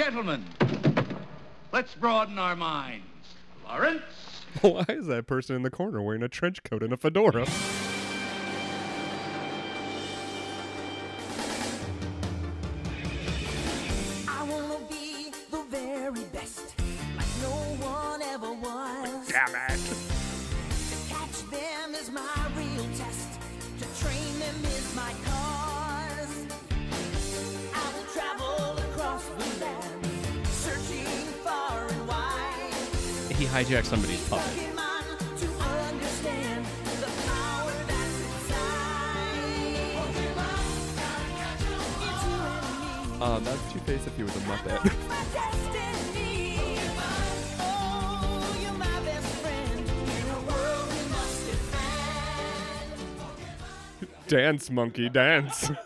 Gentlemen, let's broaden our minds. Lawrence, Why is that person in the corner wearing a trench coat and a fedora? You and me. Uh, that's Two Face if he was a Muppet. My destiny. Oh, you're my best friend in a world we must defend. dance, monkey, dance.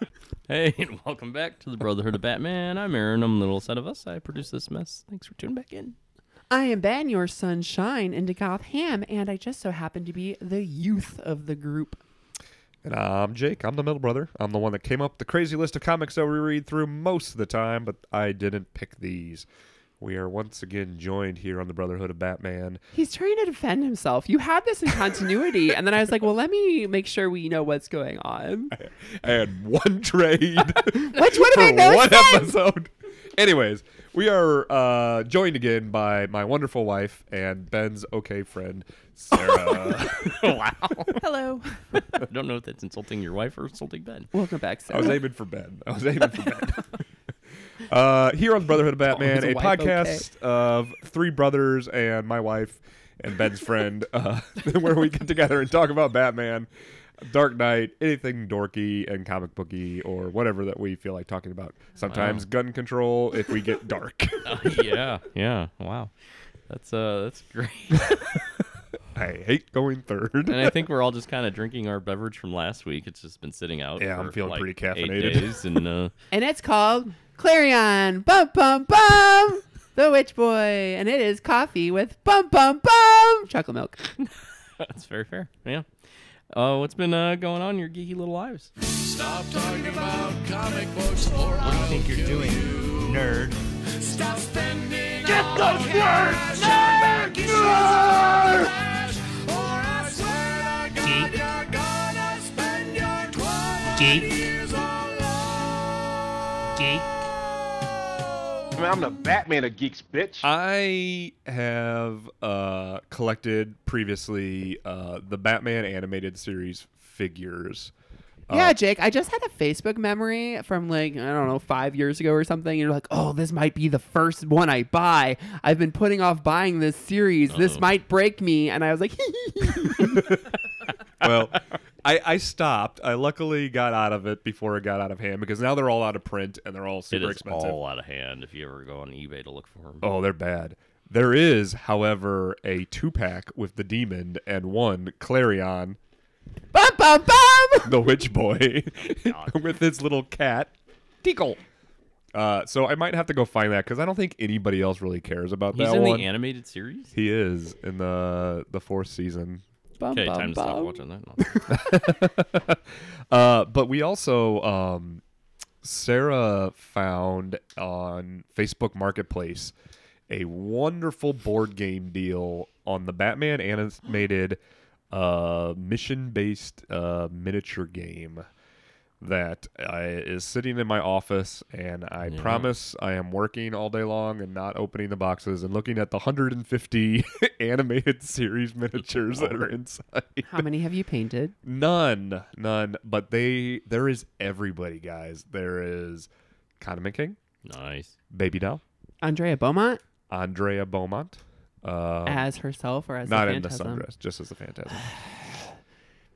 Hey, and welcome back to the Brotherhood of Batman. I'm Aaron. I'm the little set of us. I produce this mess. Thanks for tuning back in. I am Ben, your sunshine into Gotham, and I just so happen to be the youth of the group. and I'm Jake. I'm the middle brother. I'm the one that came up with the crazy list of comics that we read through most of the time, but I didn't pick these. We are once again joined here on the Brotherhood of Batman. He's trying to defend himself. You had this in continuity, and then I was like, well, let me make sure we know what's going on. I had one trade. Which for made no one sense. episode. Anyways, we are uh, joined again by my wonderful wife and Ben's okay friend, Sarah. wow. Hello. I don't know if that's insulting your wife or insulting Ben. Welcome back, Sarah. I was aiming for Ben. I was aiming for Ben. uh, here on the Brotherhood of Batman, his a wife podcast of three brothers and my wife and Ben's friend, uh, where we get together and talk about Batman, Dark Knight, anything dorky and comic booky, or whatever that we feel like talking about. Sometimes gun control if we get dark. Uh, yeah, yeah. Wow. That's uh that's great. I hate going third. and I think we're all just kind of drinking our beverage from last week. It's just been sitting out. Yeah, I'm feeling like, pretty eight caffeinated. days, and uh, and it's called Klarion. Bum, bum, bum. The Witch Boy. And it is coffee with bum, bum, bum. Chocolate milk. that's very fair. Yeah. Uh, what's been uh, going on in your geeky little lives? Stop talking about comic books or What do you think you're doing, nerd? Stop spending Get those words, nerd! Nerd! Or I swear to God Geek. you're gonna spend your 12 Geek. I mean, I'm the Batman of geeks, bitch. I have uh, collected previously uh, the Batman animated series figures. Yeah, Jake, I just had a Facebook memory from like, I don't know, five years ago or something. You're like, oh, this might be the first one I buy. I've been putting off buying this series. This might break me. And I was like, Well, I, I stopped. I luckily got out of it before it got out of hand because now they're all out of print and they're all super is expensive. all out of hand. If you ever go on eBay to look for them. Oh, they're bad. There is, however, a two pack with the demon and one Klarion, bum, bum, bum. the witch boy, with his little cat, Tickle. Uh, so I might have to go find that because I don't think anybody else really cares about He's that in the animated series. he is in the the fourth season. Bum, Okay, bum, time to stop watching that. Uh, but we also um, Sarah found on Facebook Marketplace a wonderful board game deal on the Batman animated uh, mission-based uh, miniature game that uh, is sitting in my office, and I Yeah. promise I am working all day long and not opening the boxes and looking at the 150 animated series miniatures that are inside. How many have you painted? None, none. But they, there is everybody, guys. There is Condiment King, nice. Baby Doll, Andrea Beaumont Andrea Beaumont. Um, as herself or as not the in the sundress, just as a phantasm.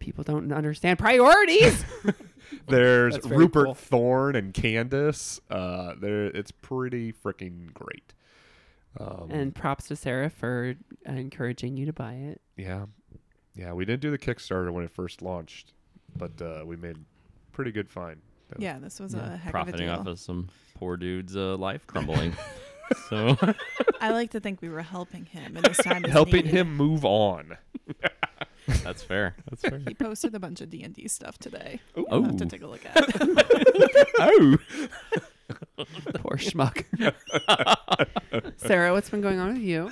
People don't understand priorities. There's Rupert cool. Thorne and Candace. Uh, there, it's pretty freaking great. Um, and props to Sarah for uh, encouraging you to buy it. yeah, yeah. We didn't do the Kickstarter when it first launched, but uh, we made pretty good find. Yeah, this was a heck of a Profiting deal. off of some poor dude's uh, life crumbling. so I like to think we were helping him in this time. Helping needed. him move on. That's fair. That's fair. He posted a bunch of D and D stuff today. Oh. to take a look at. oh. Poor schmuck. Sarah, what's been going on with you?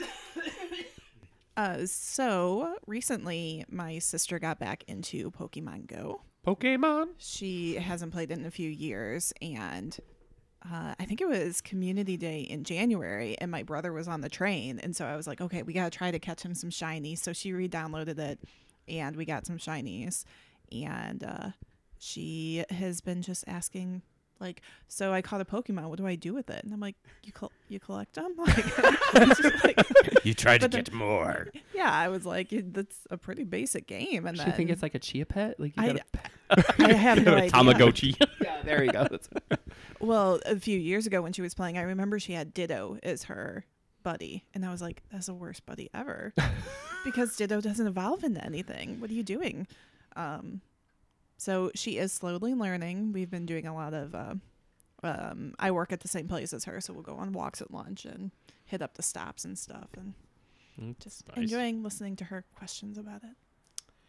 Uh, so recently, my sister got back into Pokemon Go. Pokemon. She hasn't played it in a few years, and uh, I think it was Community Day in January, and my brother was on the train, and so I was like, okay, we gotta try to catch him some shinies. So she re-downloaded it, and we got some shinies, and uh, she has been just asking. Like, so I caught a Pokemon. What do I do with it? And I'm like, you col- you collect them? Like, it's just like- You tried to But then- get more. yeah, I was like, that's a pretty basic game. And Do then you think it's like a chia pet? Like you I- gotta I have no idea. Tamagotchi. Yeah, there you go. Well, a few years ago when she was playing, I remember she had Ditto as her buddy, and I was like, "That's the worst buddy ever," because Ditto doesn't evolve into anything. What are you doing? Um, so she is slowly learning. We've been doing a lot of. Uh, um, I work at the same place as her, so we'll go on walks at lunch and hit up the stops and stuff, and just nice. enjoying listening to her questions about it.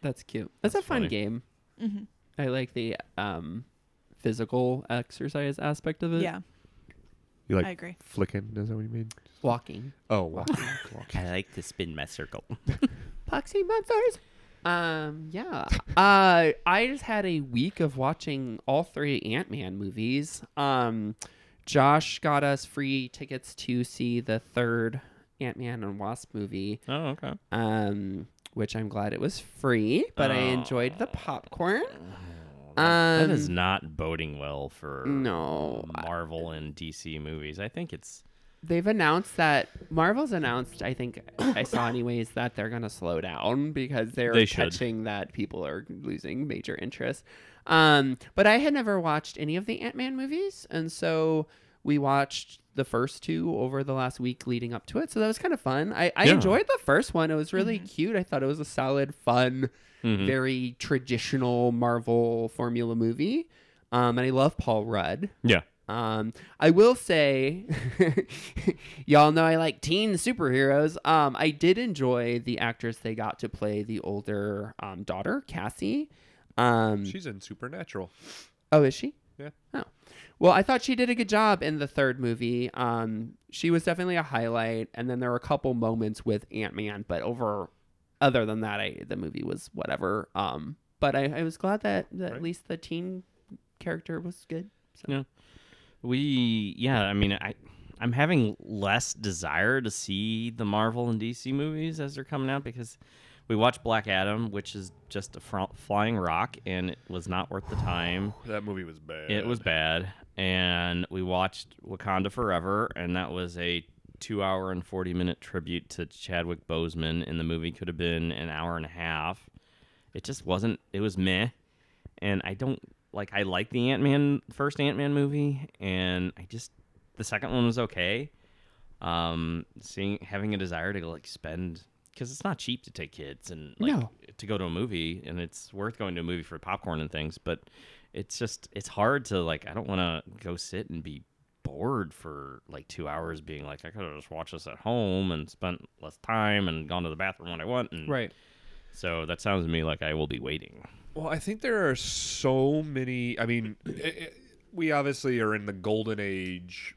That's cute. That's, That's a fun funny. game. hmm I like the um physical exercise aspect of it. Yeah, You like I agree. flicking? Is that what you mean? Walking. Oh, walking. walking. I like to spin my circle. Poxy monsters. Um, yeah. uh, I just had a week of watching all three Ant Man movies. Um, Josh got us free tickets to see the third Ant Man and Wasp movie. Oh, okay. Um, which I'm glad it was free, but I enjoyed the popcorn. That Um, is not boding well for no, I- Marvel and DC movies. I think it's they've announced that Marvel's announced. I think I saw anyways that they're gonna slow down because they're They catching that people are losing major interest. Um, but I had never watched any of the Ant Man movies, and so we watched the first two over the last week leading up to it. So that was kind of fun. I, I Yeah. enjoyed the first one. It was really cute. I thought it was a solid, fun, Mhm. very traditional Marvel formula movie. Um, and I love Paul Rudd. yeah. Um, I will say, y'all know I like teen superheroes. Um, I did enjoy the actress they got to play the older um, daughter, Cassie. Um, She's in Supernatural. oh, is she? Yeah. Oh, well, I thought she did a good job in the third movie. Um, she was definitely a highlight, and then there were a couple moments with Ant Man, but over, other than that, I the movie was whatever. Um, but I, I was glad that, that Right. at least the teen character was good. So. Yeah. We yeah, I mean I I'm having less desire to see the Marvel and DC movies as they're coming out because we watched Black Adam, which is just a fr- flying rock, and it was not worth the time. That movie was bad. It was bad. And we watched Wakanda Forever, and that was a two hour and 40 minute tribute to Chadwick Boseman, and the movie could have been an hour and a half. It just wasn't, it was meh. And I don't, like, I like the Ant Man, first Ant Man movie, and I just, the second one was okay. Um, seeing, having a desire to, like, spend, because it's not cheap to take kids and, like, No. to go to a movie, and it's worth going to a movie for popcorn and things, but it's just it's hard to like i don't want to go sit and be bored for like two hours being like i could have just watched this at home and spent less time and gone to the bathroom when i want and Right. so that sounds to me like i will be waiting Well, I think there are so many. I mean, i i eh, eh, we obviously are in the golden age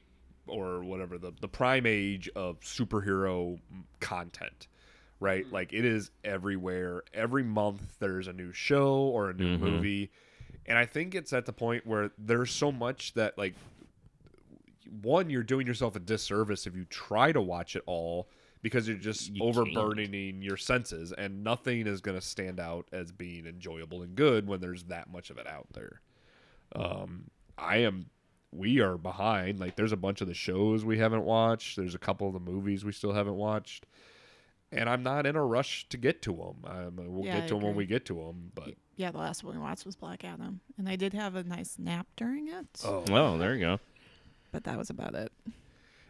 or whatever the the prime age of superhero content, right? Mm. Like it is everywhere. Every month there's a new show or a new Mhm. movie, and I think it's at the point where there's so much that like one you're doing yourself a disservice if you try to watch it all because you're just You can't. overburdening your senses and nothing is going to stand out as being enjoyable and good when there's that much of it out there. Um i am we are behind. Like there's a bunch of the shows we haven't watched. There's a couple of the movies we still haven't watched. And i'm not in a rush to get to them um, we'll Yeah, get I to them when we get to them but Yeah, the last one we watched was Black Adam, and I did have a nice nap during it, oh. Oh there you go but that was about it.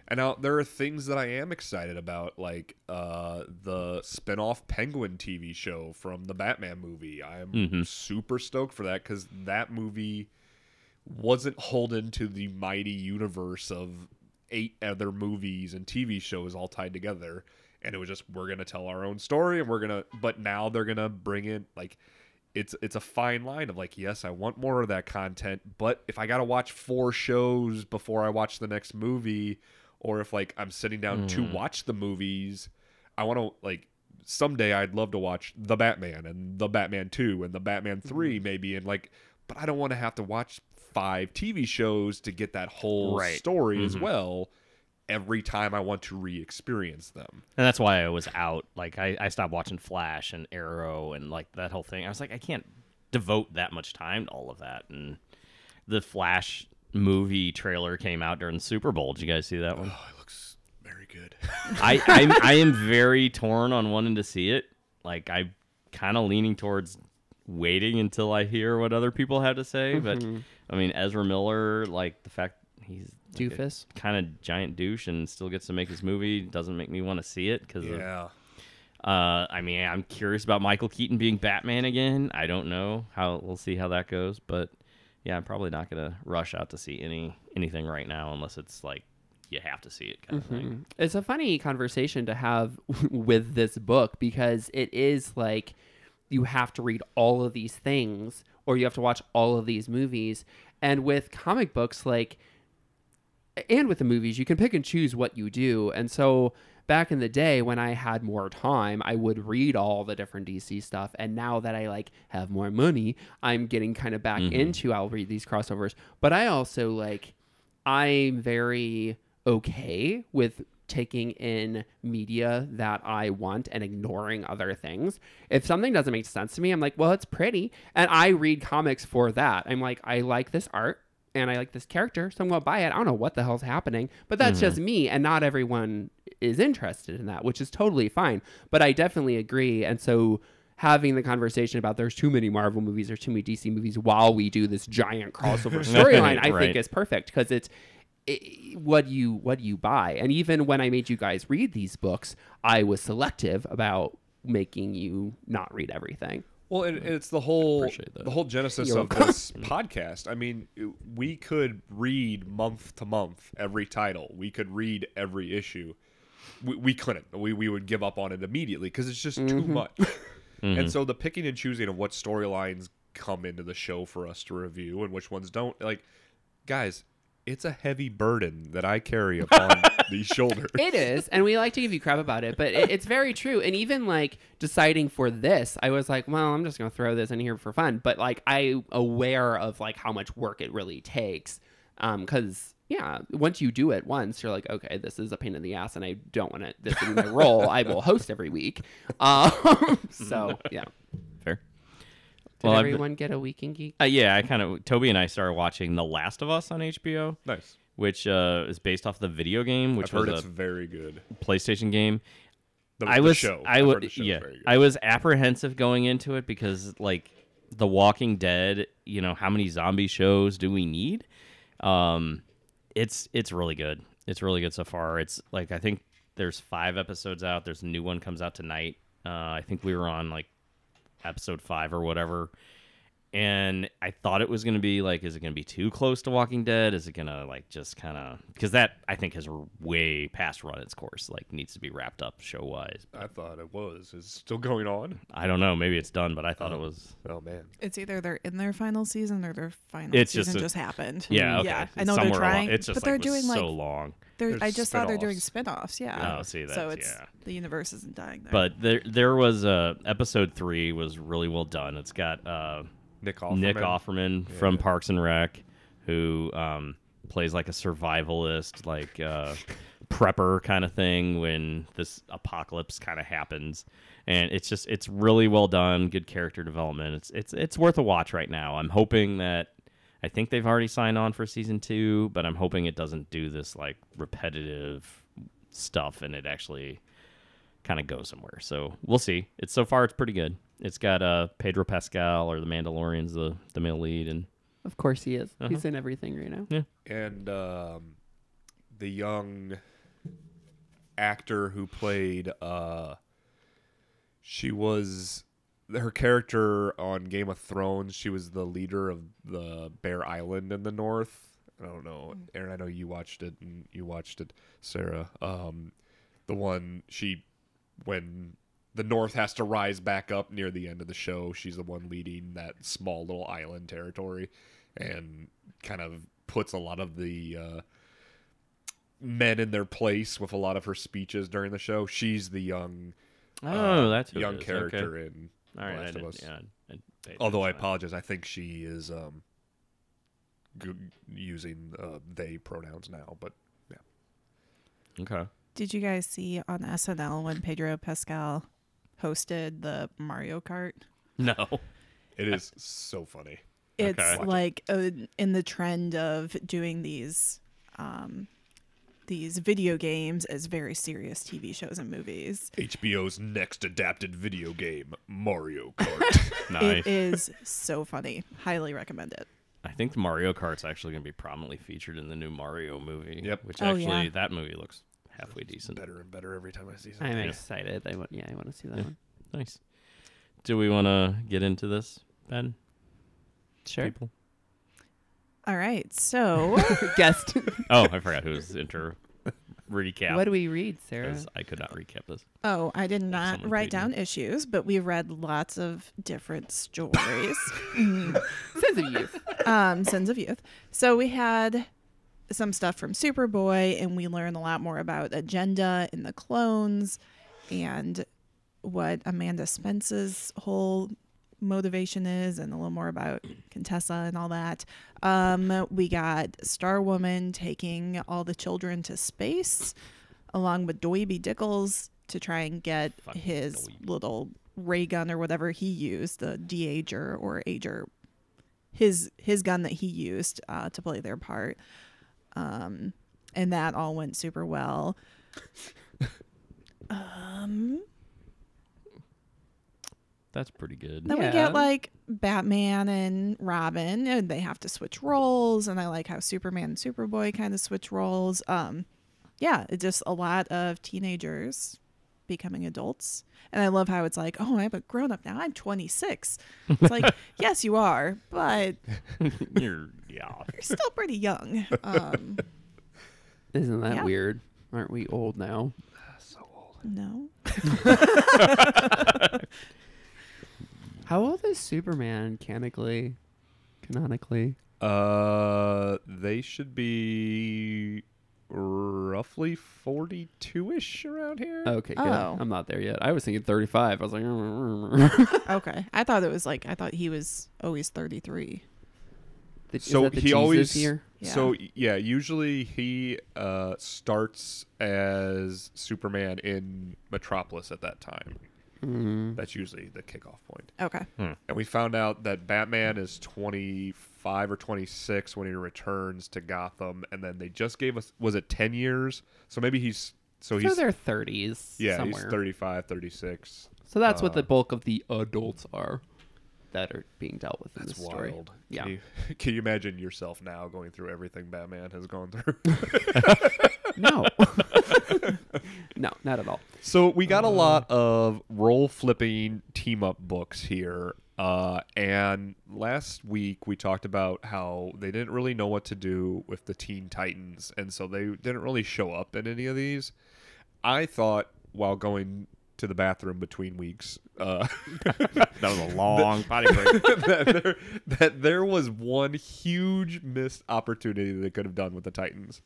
And now there are things that I am excited about, like uh, the spin-off Penguin TV show from the Batman movie. I am Mhm. super stoked for that because that movie wasn't holden to the mighty universe of eight other movies and TV shows all tied together. And it was just we're gonna tell our own story, and we're gonna. But now they're gonna bring in like it's it's a fine line of like yes, I want more of that content, but if I got to watch four shows before I watch the next movie or if like I'm sitting down to hmm. watch the movies, I want to like someday I'd love to watch The Batman and The Batman 2 and The Batman mm-hmm. 3 maybe and like but I don't want to have to watch five TV shows to get that whole Right. story as mm-hmm. well every time I want to re-experience them. And that's why I was out. Like I, I stopped watching Flash and Arrow and like that whole thing. I was like, I can't devote that much time to all of that. And the Flash movie trailer came out during the Super Bowl. Did you guys see that one? Oh, it looks very good. I I'm, I am very torn on wanting to see it. Like I'm kind of leaning towards waiting until I hear what other people have to say. But mm-hmm. I mean, Ezra Miller, like the fact he's like Doofus. kind of giant douche and still gets to make his movie doesn't make me want to see it because yeah. uh, I mean, I'm curious about Michael Keaton being Batman again. I don't know how we'll see how that goes, but yeah, I'm probably not gonna rush out to see any anything right now unless it's like you have to see it kind of thing. It's a funny conversation to have with this book because it is like you have to read all of these things or you have to watch all of these movies. And with comic books, like, and with the movies, you can pick and choose what you do. And so back in the day when I had more time, I would read all the different DC stuff. And now that I like have more money, I'm getting kind of back mm-hmm. into I'll read these crossovers. But I also like I'm very okay with taking in media that I want and ignoring other things. If something doesn't make sense to me, I'm like, well, it's pretty. And I read comics for that. I'm like, I like this art and I like this character, so I'm going to buy it. I don't know what the hell's happening, but that's mm-hmm. just me. And not everyone is interested in that, which is totally fine. But I definitely agree. And so having the conversation about there's too many Marvel movies or too many DC movies while we do this giant crossover storyline, I think is perfect because it's i what you what you buy. And even when I made you guys read these books, I was selective about making you not read everything. Well, and it's the whole the whole genesis You're of welcome. this podcast. I mean, we could read month to month every title. We could read every issue. We, we couldn't. We we would give up on it immediately because it's just too mm-hmm. much. And so the picking and choosing of what storylines come into the show for us to review and which ones don't, like, guys, it's a heavy burden that I carry upon these shoulders. It is, and we like to give you crap about it, but it, it's very true. And even like deciding for this, I was like, well, I'm just gonna throw this in here for fun. But like, I aware of like how much work it really takes, um, because yeah, once you do it once, you're like, okay, this is a pain in the ass, and I don't want to. This is my role. I will host every week. Um, so yeah. Fair. Did Well, I've been- everyone get a week in geek? Uh, yeah, I kind of Toby and I started watching The Last of Us on HBO, nice. which uh, is based off the video game, which I've heard was it's a very good. PlayStation game. The, I the was show. I I've was heard the show's yeah. I was apprehensive going into it because like The Walking Dead, you know, how many zombie shows do we need? Um, it's it's really good. It's really good so far. It's like I think there's five episodes out. There's a new one comes out tonight. Uh, I think we were on like episode five or whatever. And I thought it was going to be like, is it going to be too close to Walking Dead? Is it going to like just kind of because that I think has way past run its course. Like needs to be wrapped up show wise. I thought it was. Is it still going on? I don't know. Maybe it's done, but I thought it was. Oh man. It's either they're in their final season or their final It's just season a- just, happened. Yeah, okay. yeah. I It's know they're somewhere along- trying, It's just but they're like was doing like so long. they're. There's I just thought they're doing spin-offs. spin-offs. Yeah. Oh, see, so it's yeah. the universe isn't dying there. But there, there was uh, episode three was really well done. It's got uh, Nick Offerman. Nick Offerman from Parks and Rec, who um, plays like a survivalist, like uh, prepper kind of thing when this apocalypse kind of happens. And it's just it's really well done, good character development. It's it's it's worth a watch right now. I'm hoping that I think they've already signed on for season two, but I'm hoping it doesn't do this like repetitive stuff and it actually kind of go somewhere. So we'll see. It's so far it's pretty good. It's got uh Pedro Pascal or the Mandalorian's the the male lead and Of course he is. Uh-huh. He's in everything right now. and um, the young actor who played uh, she was her character on Game of Thrones. She was the leader of the Bear Island in the north. I don't know, Aaron. I know you watched it, and you watched it, Sarah. Um, the one she when the North has to rise back up near the end of the show. She's the one leading that small little island territory, and kind of puts a lot of the uh, men in their place with a lot of her speeches during the show. She's the young, Oh, uh, that's who young character Okay. in All right, Last of Us. yeah, I paid Although I attention to that. apologize, I think she is um, g- using uh, they pronouns now. But yeah, Okay. Did you guys see on SNL when Pedro Pascal hosted the Mario Kart? No. it is so funny. It's Okay. like uh, in the trend of doing these um, these video games as very serious TV shows and movies. HBO's next adapted video game, Mario Kart. Nice. It is so funny. Highly recommend it. I think Mario Kart's actually going to be prominently featured in the new Mario movie. Yep. Which Oh, actually, yeah. that movie looks halfway decent. better and better every time I see I'm something. excited. I want, yeah, I want to see that Yeah. one. Nice. Do we want to get into this, Ben? Sure. People? All right, so Guest. Oh, I forgot who was inter recap. What do we read, Sarah? 'cause I could not recap this. oh, I did not someone write tweet me. down issues, but we read lots of different stories. Sense of youth. um, Sins of Youth. So we had some stuff from Superboy, and we learn a lot more about Agenda and the clones, and what Amanda Spence's whole motivation is, and a little more about Contessa and all that. Um, we got Star Woman taking all the children to space, along with Doiby Dickles to try and get Fucking his Doiby. little ray gun or whatever he used, the de-ager or ager his his gun that he used uh, to play their part, um, and that all went super well. um, That's pretty good. then we Yeah. get like Batman and Robin, and they have to switch roles, and I like how Superman and Superboy kind of switch roles. Um, yeah, it's just a lot of teenagers becoming adults, and I love how it's like, oh, I'm a grown up now. I'm 26. It's like, yes, you are, but You're yeah. you're still pretty young. Um, Isn't that Yeah. weird? Aren't we old now? Uh, so old. No. How old is Superman canonically? Canonically. Uh, they should be roughly forty-two-ish around here. Okay, good. Oh. I'm not there yet. I was thinking 35. I was like, Okay. I thought it was like I thought he was always 33. is so that the he Jesus always year? so yeah usually he uh starts as superman in metropolis at that time Mm. that's usually the kickoff point Okay. and we found out that batman is 25 or 26 when he returns to gotham and then they just gave us was it 10 years so maybe he's so So he's they're 30s. yeah somewhere. he's 35 36 So that's what uh, the bulk of the adults are that are being dealt with in that's this story. wild Yeah. can you, can you imagine yourself now going through everything batman has gone through No. no, not at all. So we got a lot of role flipping team up books here. Uh, and last week we talked about how they didn't really know what to do with the Teen Titans, and so they didn't really show up in any of these. I thought while going to the bathroom between weeks, uh, That was a long potty break. that, there, that there was one huge missed opportunity they could have done with the Titans.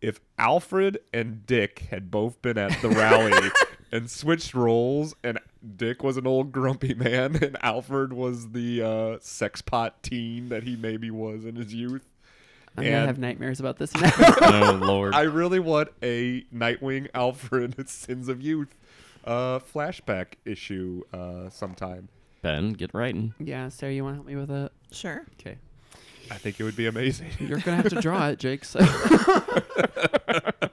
If Alfred and Dick had both been at the rally and switched roles, and Dick was an old grumpy man, and Alfred was the uh, sex pot teen that he maybe was in his youth. I'm going to have nightmares about this now. oh Lord. I really want a Nightwing Alfred Sins of Youth uh, flashback issue uh, sometime. ben, get writing. yeah, Sarah, you want to help me with it? Sure. Okay. I think it would be amazing. You're going to have to draw it, Jake. So.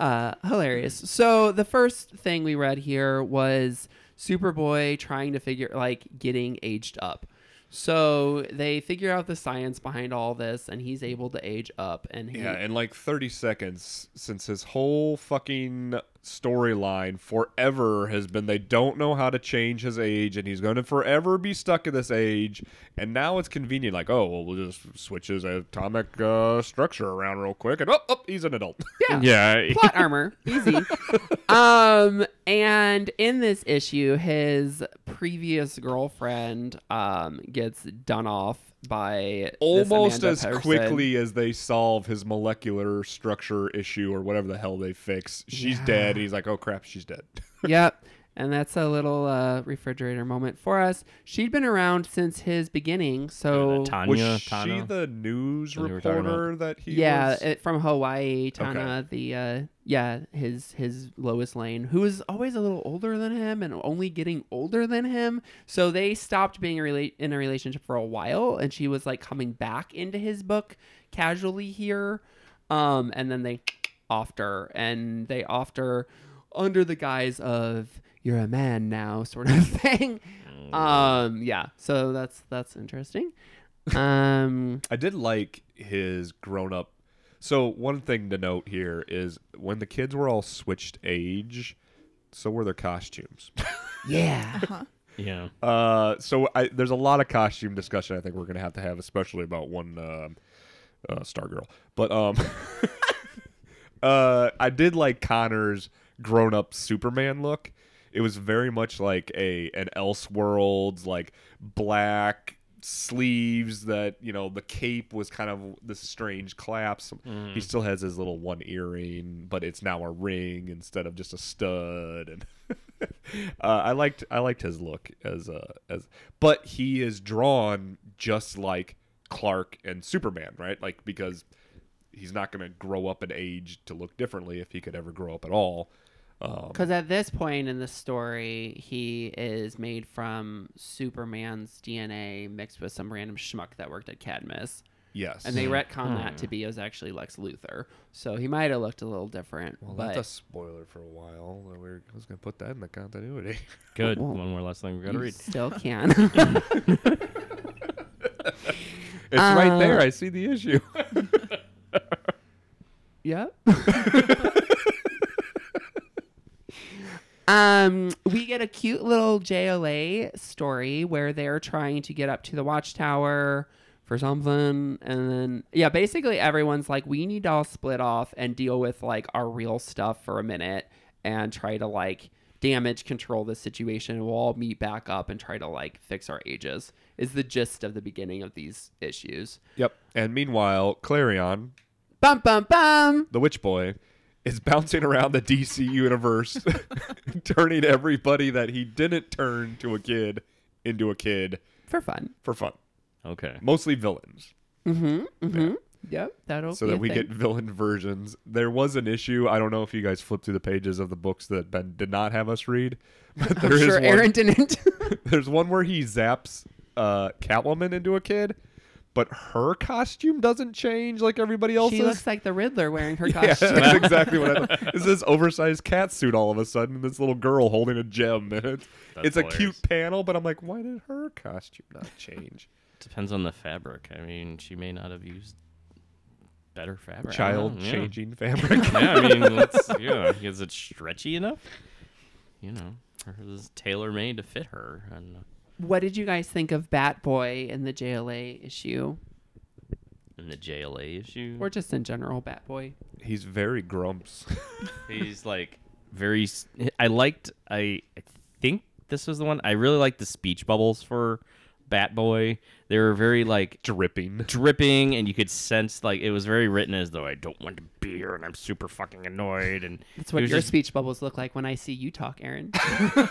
uh, hilarious. So the first thing we read here was Superboy trying to figure, like, getting aged up. So they figure out the science behind all this, and he's able to age up. And he, Yeah, in like 30 seconds, since his whole fucking storyline forever has been they don't know how to change his age and he's going to forever be stuck in this age. And now it's convenient, like, oh, well, we'll just switch his atomic uh, structure around real quick and oh, oh he's an adult. yeah, Yeah. plot armor, easy. um, and in this issue, his previous girlfriend um gets done off by Almost as quickly as they solve his molecular structure issue or whatever the hell they fix. She's dead. He's like, oh crap, she's dead. yep. And that's a little uh, refrigerator moment for us. She'd been around since his beginning, so Tanya, Was she Tana? the news That we were talking reporter that he yeah, was? it, from Hawaii, Tana, the uh, yeah, his his Lois Lane, who is always a little older than him and only getting older than him. So they stopped being a rela- in a relationship for a while, and she was like coming back into his book casually here, um, and then they offed her, and they offed her under the guise of "you're a man now" sort of thing. Um, yeah, so that's that's interesting. Um, I did like his grown up. So one thing to note here is when the kids were all switched age, so were their costumes. yeah. Yeah. Uh, so I, there's a lot of costume discussion. I think we're gonna have to have, especially about one um uh, Stargirl. But um, uh, I did like Conner's grown up Superman look. It was very much like a an Elseworlds like black sleeves that you know the cape was kind of this strange collapse he still has his little one earring but it's now a ring instead of just a stud and uh, I liked I liked his look as uh, as but he is drawn just like Clark and Superman, right? Like because he's not going to grow up in age to look differently if he could ever grow up at all. Um, Because at this point in the story, he is made from Superman's DNA mixed with some random schmuck that worked at Cadmus. yes, And they retcon that to be as actually Lex Luthor. So he might have looked a little different. well, but that's a spoiler for a while. We were, I was going to put that in the continuity. Good. Well, One more last thing we got to you read. still can. it's right there. Uh, I see the issue. Yep. Um, we get a cute little JLA story where they're trying to get up to the watchtower for something, and then yeah, basically everyone's like, we need to all split off and deal with like our real stuff for a minute and try to like damage control the situation. We'll all meet back up and try to like fix our ages. Is the gist of the beginning of these issues. yep. And meanwhile, Klarion, Bum bum bum. the witch boy, is bouncing around the DC universe, turning everybody that he didn't turn to a kid into a kid For fun. for fun. Okay. Mostly villains, Mm-hmm. Mm-hmm. Yep. That'll so be that a we thing. get villain versions. There was an issue. I don't know if you guys flipped through the pages of the books that Ben did not have us read. But there I'm is sure one. Aaron didn't. There's one where he zaps uh, Catwoman into a kid, but her costume doesn't change like everybody else's. she looks like the Riddler wearing her Yeah, costume. that's exactly what I thought. It's this oversized cat suit all of a sudden, and this little girl holding a gem. And it's, it's a cute panel, but I'm like, why did her costume not change? Depends on the fabric. I mean, she may not have used better fabric. Child know. Yeah. changing fabric. yeah, I mean, let's, yeah, is it stretchy enough? You know, hers is tailor made to fit her. And uh, What did you guys think of Batboy in the JLA issue, in the JLA issue, or just in general, Batboy? He's very grumps. he's like very. I liked. I, I think this was the one. I really liked the speech bubbles for Batboy. They were very like dripping. dripping and you could sense like it was very written as though I don't want to be here and I'm super fucking annoyed and That's what your just- speech bubbles look like when I see you talk, Aaron.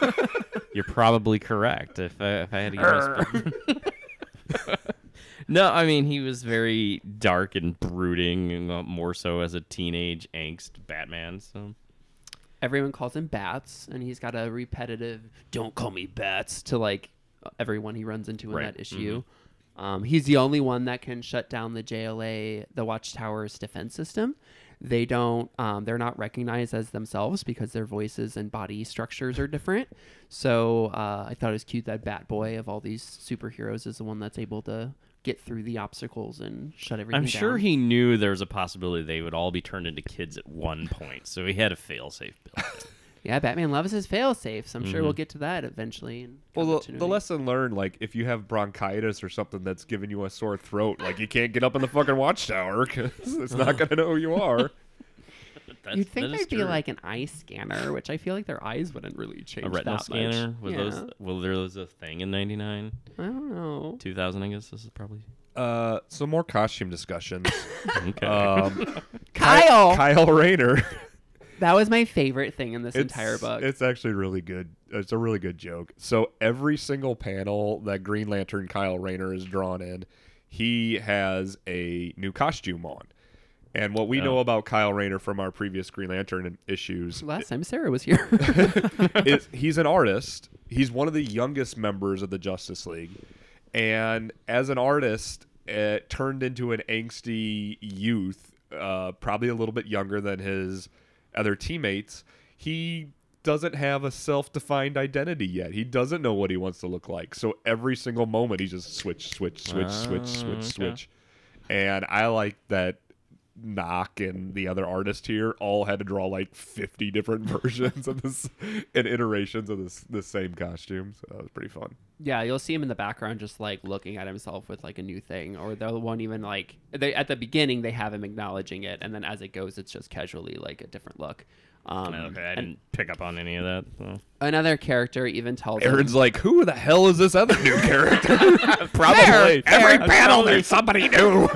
You're probably correct. If I, if I had to guess. No, I mean he was very dark and brooding, and uh, more so as a teenage angst Batman. So Everyone calls him Bats, and he's got a repetitive "Don't call me Bats" to like everyone he runs into in Right. that issue. Um, he's the only one that can shut down the JLA, the Watchtower's defense system. they don't um, they're not recognized as themselves because their voices and body structures are different. So uh, I thought it was cute that Batboy of all these superheroes is the one that's able to get through the obstacles and shut everything I'm sure down. he knew there was a possibility they would all be turned into kids at one point, so he had a fail-safe built. in. Yeah, Batman loves his fail safes. I'm sure we'll Mhm. get to that eventually. in Well, the, the continuity. lesson learned, like if you have bronchitis or something that's giving you a sore throat, like you can't get up in the fucking watchtower because it's not gonna know who you are. That's, You'd think that is there'd be true. like an eye scanner, which I feel like their eyes wouldn't really change a retinal that scanner. much. Was yeah. those? Well, there was a thing in '99, I don't know. 2000. I guess this is probably. Uh, some more costume discussions. Okay. Um, Kyle! Kyle Rayner. That was my favorite thing in this It's- entire book. It's actually really good. It's a really good joke. So every single panel that Green Lantern Kyle Rayner is drawn in, he has a new costume on. And what we Oh. know about Kyle Rayner from our previous Green Lantern issues Last time Sarah was here. is he's an artist. He's one of the youngest members of the Justice League, and as an artist, it turned into an angsty youth, uh, probably a little bit younger than his other teammates. He doesn't have a self-defined identity yet. He doesn't know what he wants to look like. So every single moment, he just switch, switch, switch, switch, Ah, switch, switch. And I like that Nauck and the other artist here all had to draw like 50 different versions of this and iterations of this the same costume. So that was pretty fun. yeah, you'll see him in the background just like looking at himself with like a new thing, or they won't even like they at the beginning they have him acknowledging it, and then as it goes, it's just casually like a different look. Um, okay, I didn't pick up on any of that. so. another character even tells him- Aaron's like, who the hell is this other new character? Probably. Every Fair. panel there's somebody new.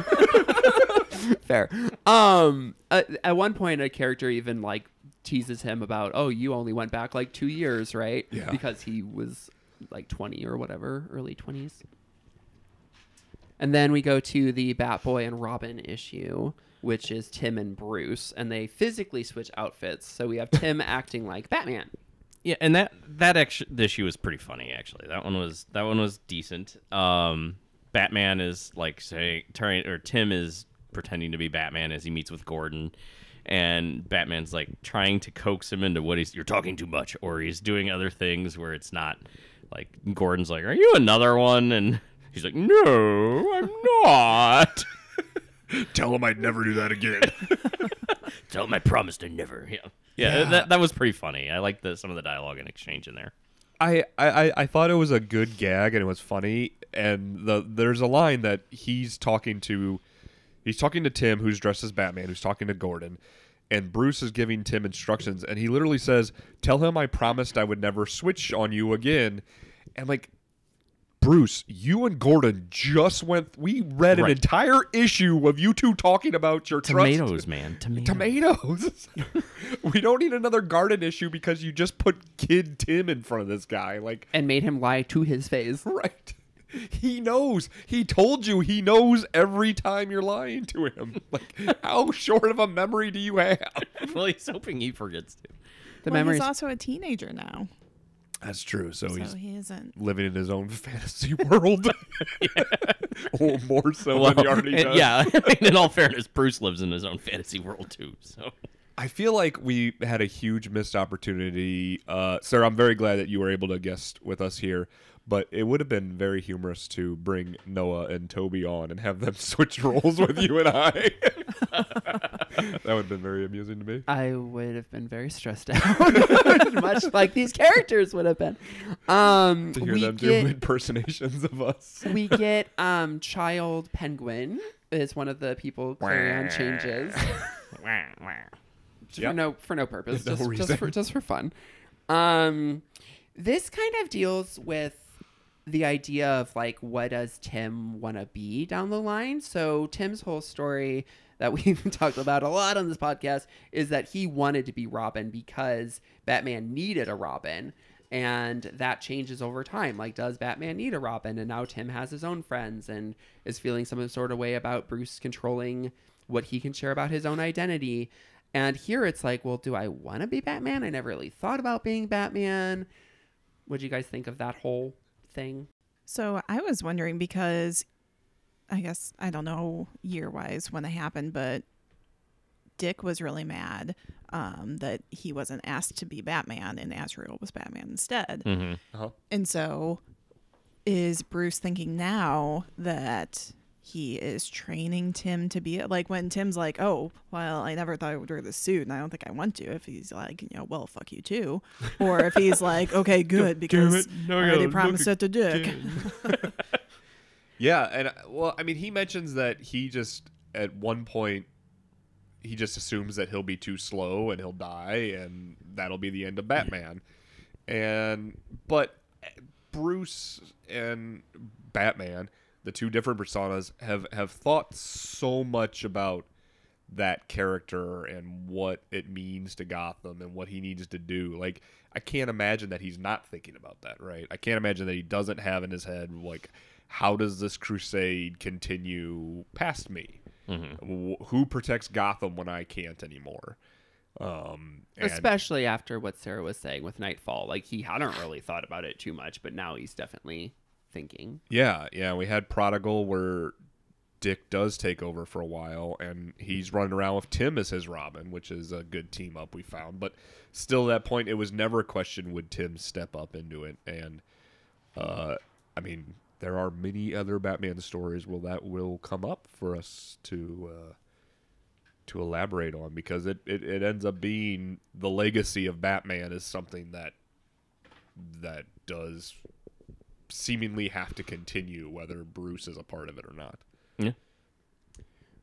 Fair. Um, at, at one point, a character even like teases him about, "Oh, you only went back like two years, right? Yeah. Because he was like twenty or whatever, early twenties." And then we go to the Batboy and Robin issue, which is Tim and Bruce, and they physically switch outfits. So we have Tim acting like Batman. Yeah, and that that actually the issue was pretty funny. Actually, that one was that one was decent. Um, Batman is like saying, turning or Tim is pretending to be Batman as he meets with Gordon, and Batman's like trying to coax him into what he's you're talking too much, or he's doing other things where it's not like Gordon's like, "Are you another one?" and he's like, "No, I'm not." Tell him I'd never do that again. Tell him I promised I never. Yeah, yeah, That, that was pretty funny. I like the some of the dialogue and exchange in there. I, I, I thought it was a good gag and it was funny. And the there's a line that he's talking to he's talking to Tim who's dressed as Batman, who's talking to Gordon, and Bruce is giving Tim instructions and he literally says, Tell him I promised I would never switch on you again. And like Bruce, you and Gordon just went we read an entire issue of you two talking about your trust- Tomatoes, man. Tomatoes. tomatoes. we don't need another garden issue because you just put kid Tim in front of this guy. Like, And made him lie to his face. right. He knows. He told you he knows every time you're lying to him. Like, how short of a memory do you have? well, he's hoping he forgets to. The well, memories. he's also a teenager now, That's true. So, so he's he isn't. living in his own fantasy world. or more so than he already and- does. yeah. I mean, in all fairness, Bruce lives in his own fantasy world too. So I feel like we had a huge missed opportunity. Uh, sir, I'm very glad that you were able to guest with us here, but it would have been very humorous to bring Noah and Toby on and have them switch roles with you and I. that would have been very amusing to me. I would have been very stressed out, much like these characters would have been. Um, To hear we them do impersonations of us. we get um child penguin is one of the people Klarion changes Yep. for no for no purpose, No just, just for just for fun. Um, this kind of deals with the idea of like what does Tim want to be down the line. So Tim's whole story that we've talked about a lot on this podcast is that he wanted to be Robin because Batman needed a Robin. And that changes over time. Like, does Batman need a Robin? And now Tim has his own friends and is feeling some sort of way about Bruce controlling what he can share about his own identity. And here it's like, well, do I want to be Batman? I never really thought about being Batman. What do you guys think of that whole thing? So I was wondering because I guess I don't know year wise when they happened, but Dick was really mad um, that he wasn't asked to be Batman and Azrael was Batman instead. Mm-hmm. Uh-huh. And so is Bruce thinking now that he is training Tim to be like when Tim's like, "Oh, well, I never thought I would wear this suit, and I don't think I want to." If he's like, you know, "Well, fuck you too," or if he's like, "Okay, good," because it. Now I I already gotta promised it to Dick. Yeah, and uh, well, I mean, he mentions that he just at one point he just assumes that he'll be too slow and he'll die, and that'll be the end of Batman. And but uh, Bruce and Batman, the two different personas, have have thought so much about that character and what it means to Gotham and what he needs to do. Like I can't imagine that he's not thinking about that, right? I can't imagine that he doesn't have in his head like how does this crusade continue past me? Mm-hmm. Who protects Gotham when I can't anymore? Um, and- Especially after what Sarah was saying with Knightfall. Like he hadn't really thought about it too much, but now he's definitely thinking. Yeah, yeah. We had Prodigal where Dick does take over for a while, and he's running around with Tim as his Robin, which is a good team up we found. But still, at that point, it was never a question would Tim step up into it. And uh, I mean, there are many other Batman stories where that will come up for us to uh, to elaborate on because it, it, it ends up being the legacy of Batman is something that that does seemingly have to continue whether Bruce is a part of it or not. Yeah.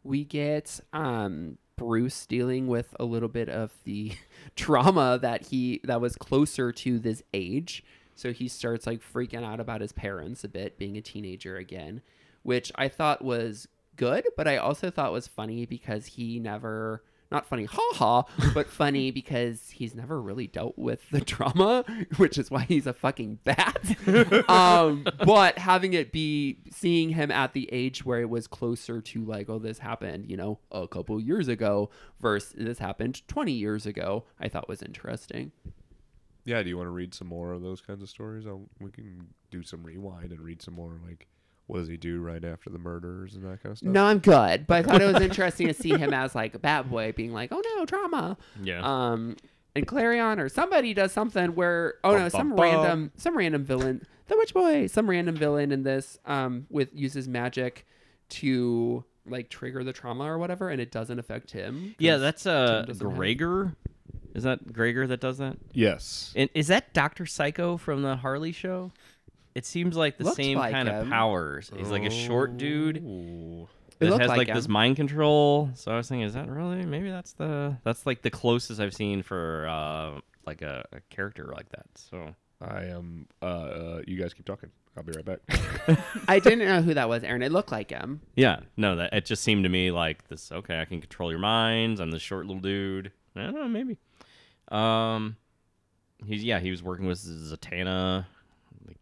we get um Bruce dealing with a little bit of the trauma that he that was closer to this age. So he starts like freaking out about his parents a bit, being a teenager again, which I thought was good, but I also thought was funny because he never not funny, ha ha, but funny because he's never really dealt with the trauma, which is why he's a fucking bat. um, but having it be seeing him at the age where it was closer to like, oh, this happened, you know, a couple years ago versus this happened 20 years ago, I thought was interesting. Yeah, do you want to read some more of those kinds of stories? I'll, we can do some rewind and read some more like what does he do right after the murders and that kind of stuff. No, I'm good, but I thought it was interesting to see him as like a bad boy being like, oh no, trauma. Yeah. Um, and Klarion or somebody does something where oh no, Bum, some bum, bum. random some random villain, the Witch Boy, some random villain in this um with uses magic to like trigger the trauma or whatever, and it doesn't affect him. Yeah, that's uh Tim doesn't have- Gregor. Is that Gregor that does that? Yes. And is that Doctor Psycho from the Harley show? It seems like the Looked same like kind of him. powers. He's like a short dude Ooh. It that looked has like like, this him. mind control. So I was thinking, is that really? Maybe that's the that's like the closest I've seen for uh like a, a character like that. So I am. Uh, uh, you guys keep talking. I'll be right back. I didn't know who that was, Aaron. It looked like him. yeah, no, that it just seemed to me like this. Okay, I can control your minds. I'm this short little dude. I don't know, maybe. Um, he's yeah, he was working with Zatanna.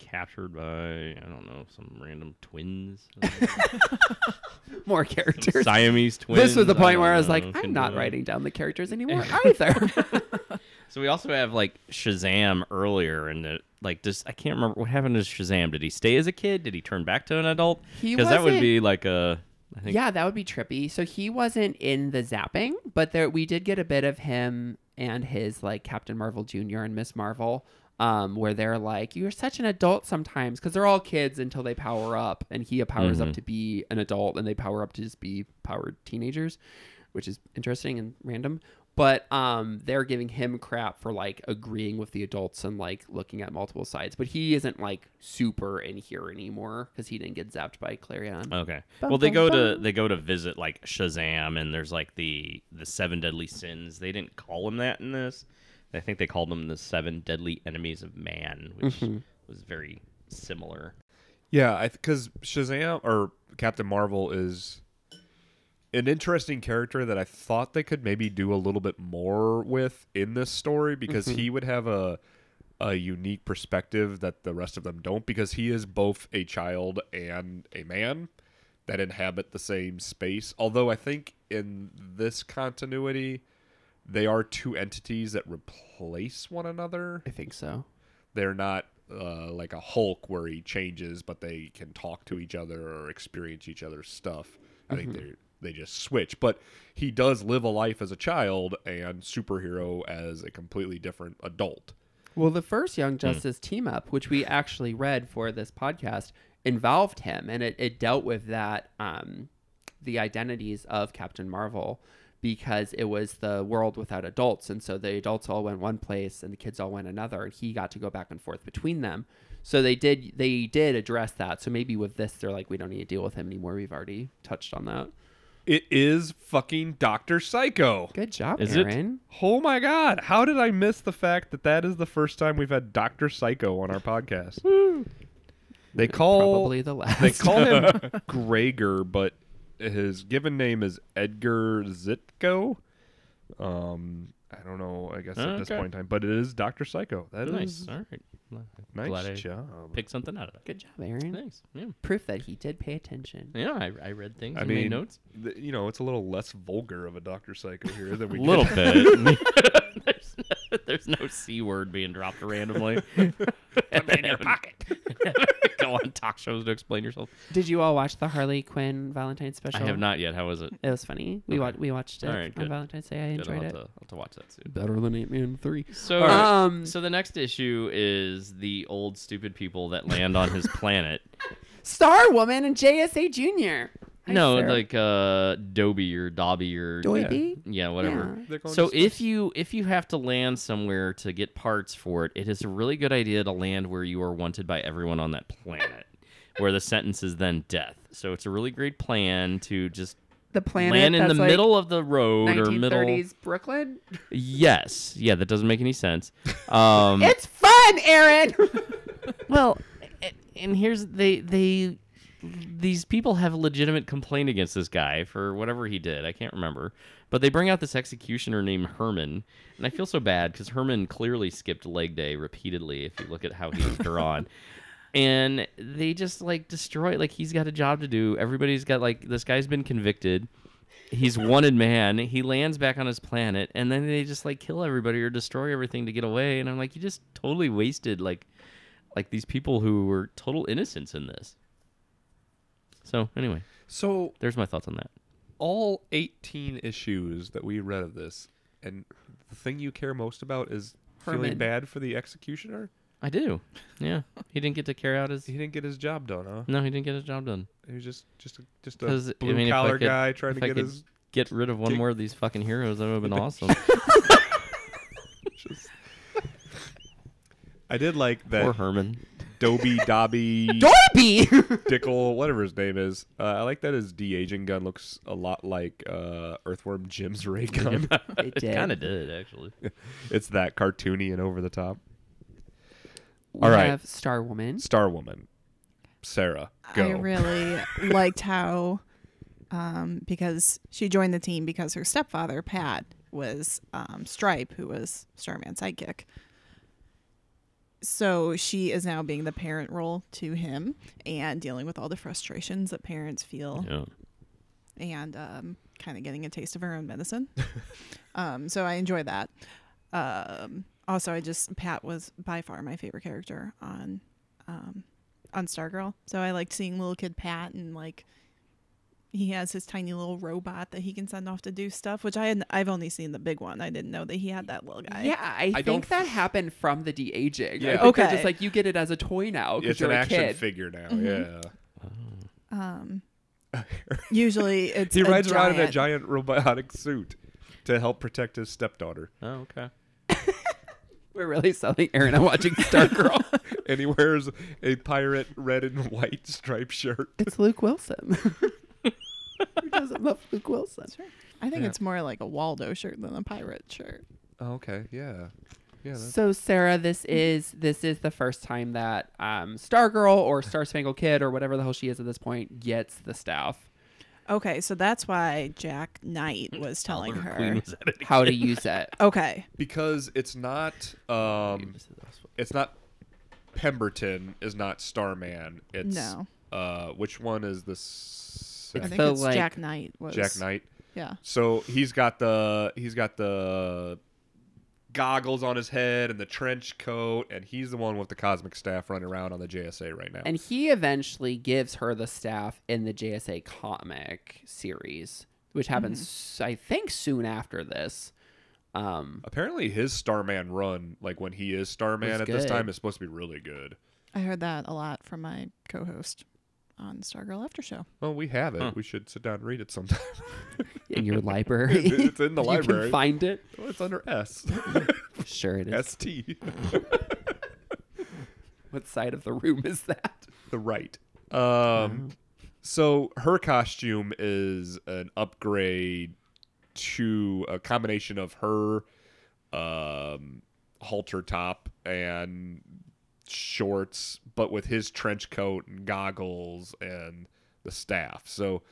Like, captured by I don't know some random twins, More characters. Siamese twins. This was the point don't where I was like, I'm not do writing down the characters anymore either. So we also have like Shazam earlier, and the like. This I can't remember what happened to Shazam. Did he stay as a kid? Did he turn back to an adult? He Because that would wasn't- be like a. I think yeah, that would be trippy. So he wasn't in the zapping, but there we did get a bit of him and his like Captain Marvel Jr. and Miss Marvel, um, where they're like, "You're such an adult sometimes," because they're all kids until they power up, and he powers up Mhm. to be an adult, and they power up to just be powered teenagers, which is interesting and random. But um, they're giving him crap for like agreeing with the adults and like looking at multiple sides. But he isn't like super in here anymore because he didn't get zapped by Klarion. Okay. Bum, well, they bum, go to they go to visit like Shazam, and there's like the the seven deadly sins. They didn't call him that in this. I think they called them the seven deadly enemies of man, which Mhm. was very similar. Yeah, because Shazam or Captain Marvel is an interesting character that I thought they could maybe do a little bit more with in this story because Mhm. he would have a a unique perspective that the rest of them don't because he is both a child and a man that inhabit the same space. Although I think in this continuity they are two entities that replace one another I think so. they're not uh, like a Hulk where he changes, but they can talk to each other or experience each other's stuff. I think they're they just switch. But he does live a life as a child and superhero as a completely different adult. Well, the first Hmm. Young Justice team up, which we actually read for this podcast, involved him, and it, it dealt with that um, the identities of Captain Marvel because it was the world without adults, and so the adults all went one place and the kids all went another, and he got to go back and forth between them. So they did they did address that. So maybe with this, they're like, we don't need to deal with him anymore. We've already touched on that. It is fucking Doctor Psycho. Good job, Is it? Aaron. Oh my god! How did I miss the fact that that is the first time we've had Doctor Psycho on our podcast? They call Probably the last. they call him Gregor, but his given name is Edgar Zitko. Um, I don't know. I guess at this Okay. point in time, but it is Doctor Psycho. That is Nice. All right. nice Glad I job. Pick something out of that. Good job, Aaron. Thanks. Yeah. Proof that he did pay attention. Yeah, I, I read things. I and made notes. th- you know, it's a little less vulgar of a Doctor Psycho here than A we little get. bit. there's, no, there's no c word being dropped randomly. in your pocket. Go want talk shows to explain yourself. Did you all watch the Harley Quinn Valentine's special? I have not yet. How was it? It was funny. We Okay. wa- we watched it All right, on good. Valentine's Day. I Good, I'll enjoyed it. to, I'll have to watch that soon. Better than Ant Man three. So, All right. Um, so the next issue is the old stupid people that land on his planet. Star Woman and JSA Junior. Hi, no, Sarah. like uh, Dobie or Dobby or Doiby? yeah, whatever. Yeah. So if you if you have to land somewhere to get parts for it, it is a really good idea to land where you are wanted by everyone on that planet, where the sentence is then death. So it's a really great plan to just the planet land in the like middle of the road or middle. 1930s Brooklyn. Yes, yeah, that doesn't make any sense. Um, It's fun, Aaron. well, and here's they they these people have a legitimate complaint against this guy for whatever he did. I can't remember, but they bring out this executioner named Herman, and I feel so bad because Herman clearly skipped leg day repeatedly. If you look at how he was drawn. And they just like destroy like he's got a job to do. Everybody's got like this guy's been convicted. He's wanted man. He lands back on his planet, and then they just like kill everybody or destroy everything to get away. And I'm like, you just totally wasted like like these people who were total innocents in this. So anyway, so there's my thoughts on that. all 18 issues that we read of this, and the thing you care most about is feeling bad for the executioner. I do. Yeah, he didn't get to carry out his. He didn't get his job done, huh? No, he didn't get his job done. He was just just a, just 'Cause, a I blue mean, collar could- guy trying to if I get could his. Get rid of one Gig- more of these fucking heroes. That would have been awesome. I did like that. Poor that Herman. Dobby Dobby Dorby. Dickel, whatever his name is. Uh, I like that his de aging gun looks a lot like uh, Earthworm Jim's ray gun. it did. Kind of did actually. it's that cartoony and over the top. We All right. have Star Woman. Star Woman, Sarah, go. I really liked how, um, because she joined the team because her stepfather Pat was um, Stripe, who was Starman's sidekick. So she is now being the parent role to him and dealing with all the frustrations that parents feel Yeah. and um, kind of getting a taste of her own medicine. um, so I enjoy that. Um, also, I just Pat was by far my favorite character on um, on Stargirl. So I liked seeing little kid Pat and like he has his tiny little robot that he can send off to do stuff. Which I had, I've only seen the big one. I didn't know that he had that little guy. Yeah, I, I don't think that happened from the de aging. Yeah. Yeah. Okay. Okay. Just like you get it as a toy now because It's you're an a action kid. figure now. Mhm. Yeah. Um, usually it's he a rides around in a giant- giant robotic suit to help protect his stepdaughter, Oh, okay. We're really selling Aaron on watching Stargirl. and he wears a pirate red and white striped shirt. it's Luke Wilson. Who doesn't love Luke Wilson? I think Yeah. it's more like a Waldo shirt than a pirate shirt. Oh, okay, yeah, yeah. That's, So Sarah, this is this is the first time that um, Stargirl or Star Spangled Kid or whatever the hell she is at this point gets the staff. Okay, so that's why Jack Knight was telling Oliver her. Was at it How to use it. Okay, because it's not um, it's not Pemberton is not Starman. It's No. Uh, which one is this? I It's think the, it's like- Jack Knight was Jack Knight. Yeah. So he's got the he's got the goggles on his head and the trench coat, and he's the one with the cosmic staff running around on the JSA right now. And he eventually gives her the staff in the JSA comic series, which happens, I think, soon after this. Um, Apparently, his Starman run, like when he is Starman Was at this time, is supposed to be really good. I heard that a lot from my co-host on Stargirl After Show. Well, we have it. Huh. We should sit down and read it sometime. in your library. It's in the You library. can find it. oh, it's under S. Sure, it is. ST. What side of the room is that? the right. Um, so her costume is an upgrade to a combination of her um, halter top and shorts, but with his trench coat and goggles and the staff. So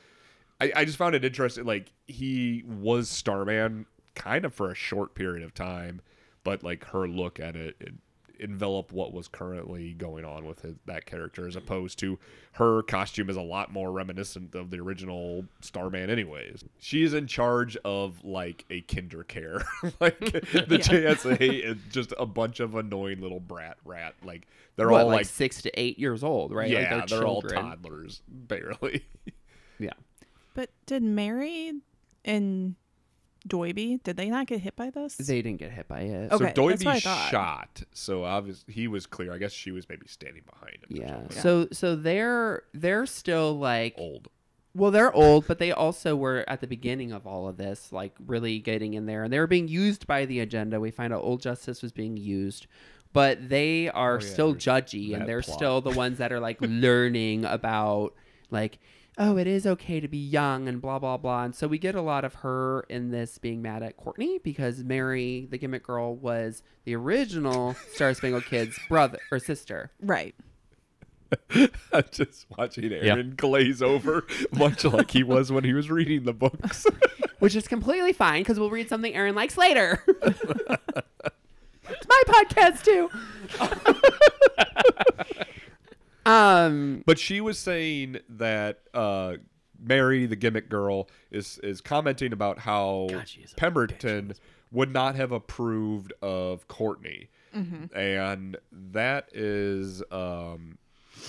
I, I just found it interesting. Like he was Starman kind of for a short period of time, but like her look at it, it envelop what was currently going on with his, that character as opposed to her costume is a lot more reminiscent of the original Starman anyways. She's in charge of like a kinder care. like the JSA is just a bunch of annoying little brat rat. Like they're What, all like, like six to eight years old, right? Like, yeah, they're, all toddlers barely. Yeah. But did Mary and Doiby did they not get hit by this? They didn't get hit by it. Okay, so that's what I Doiby shot. So obviously he was clear. I guess she was maybe standing behind him. or Yeah. So so they're they're still like old. well they're old, but they also were at the beginning of all of this, like really getting in there, and they were being used by the agenda. We find out Old Justice was being used, but they are Oh, yeah, still judgy, and they're plot. still the ones that are like learning about like. Oh, it is okay to be young and blah blah blah. And so we get a lot of her in this being mad at Courtney because Mary, the gimmick girl, was the original Star Spangled Kid's brother or sister. right. I'm just watching Aaron glaze over, much like he was when he was reading the books. which is completely fine because we'll read something Aaron likes later. it's my podcast too. Um, but she was saying that uh, Mary, the gimmick girl, is is commenting about how a Pemberton would not have approved of Courtney, and that is. Um,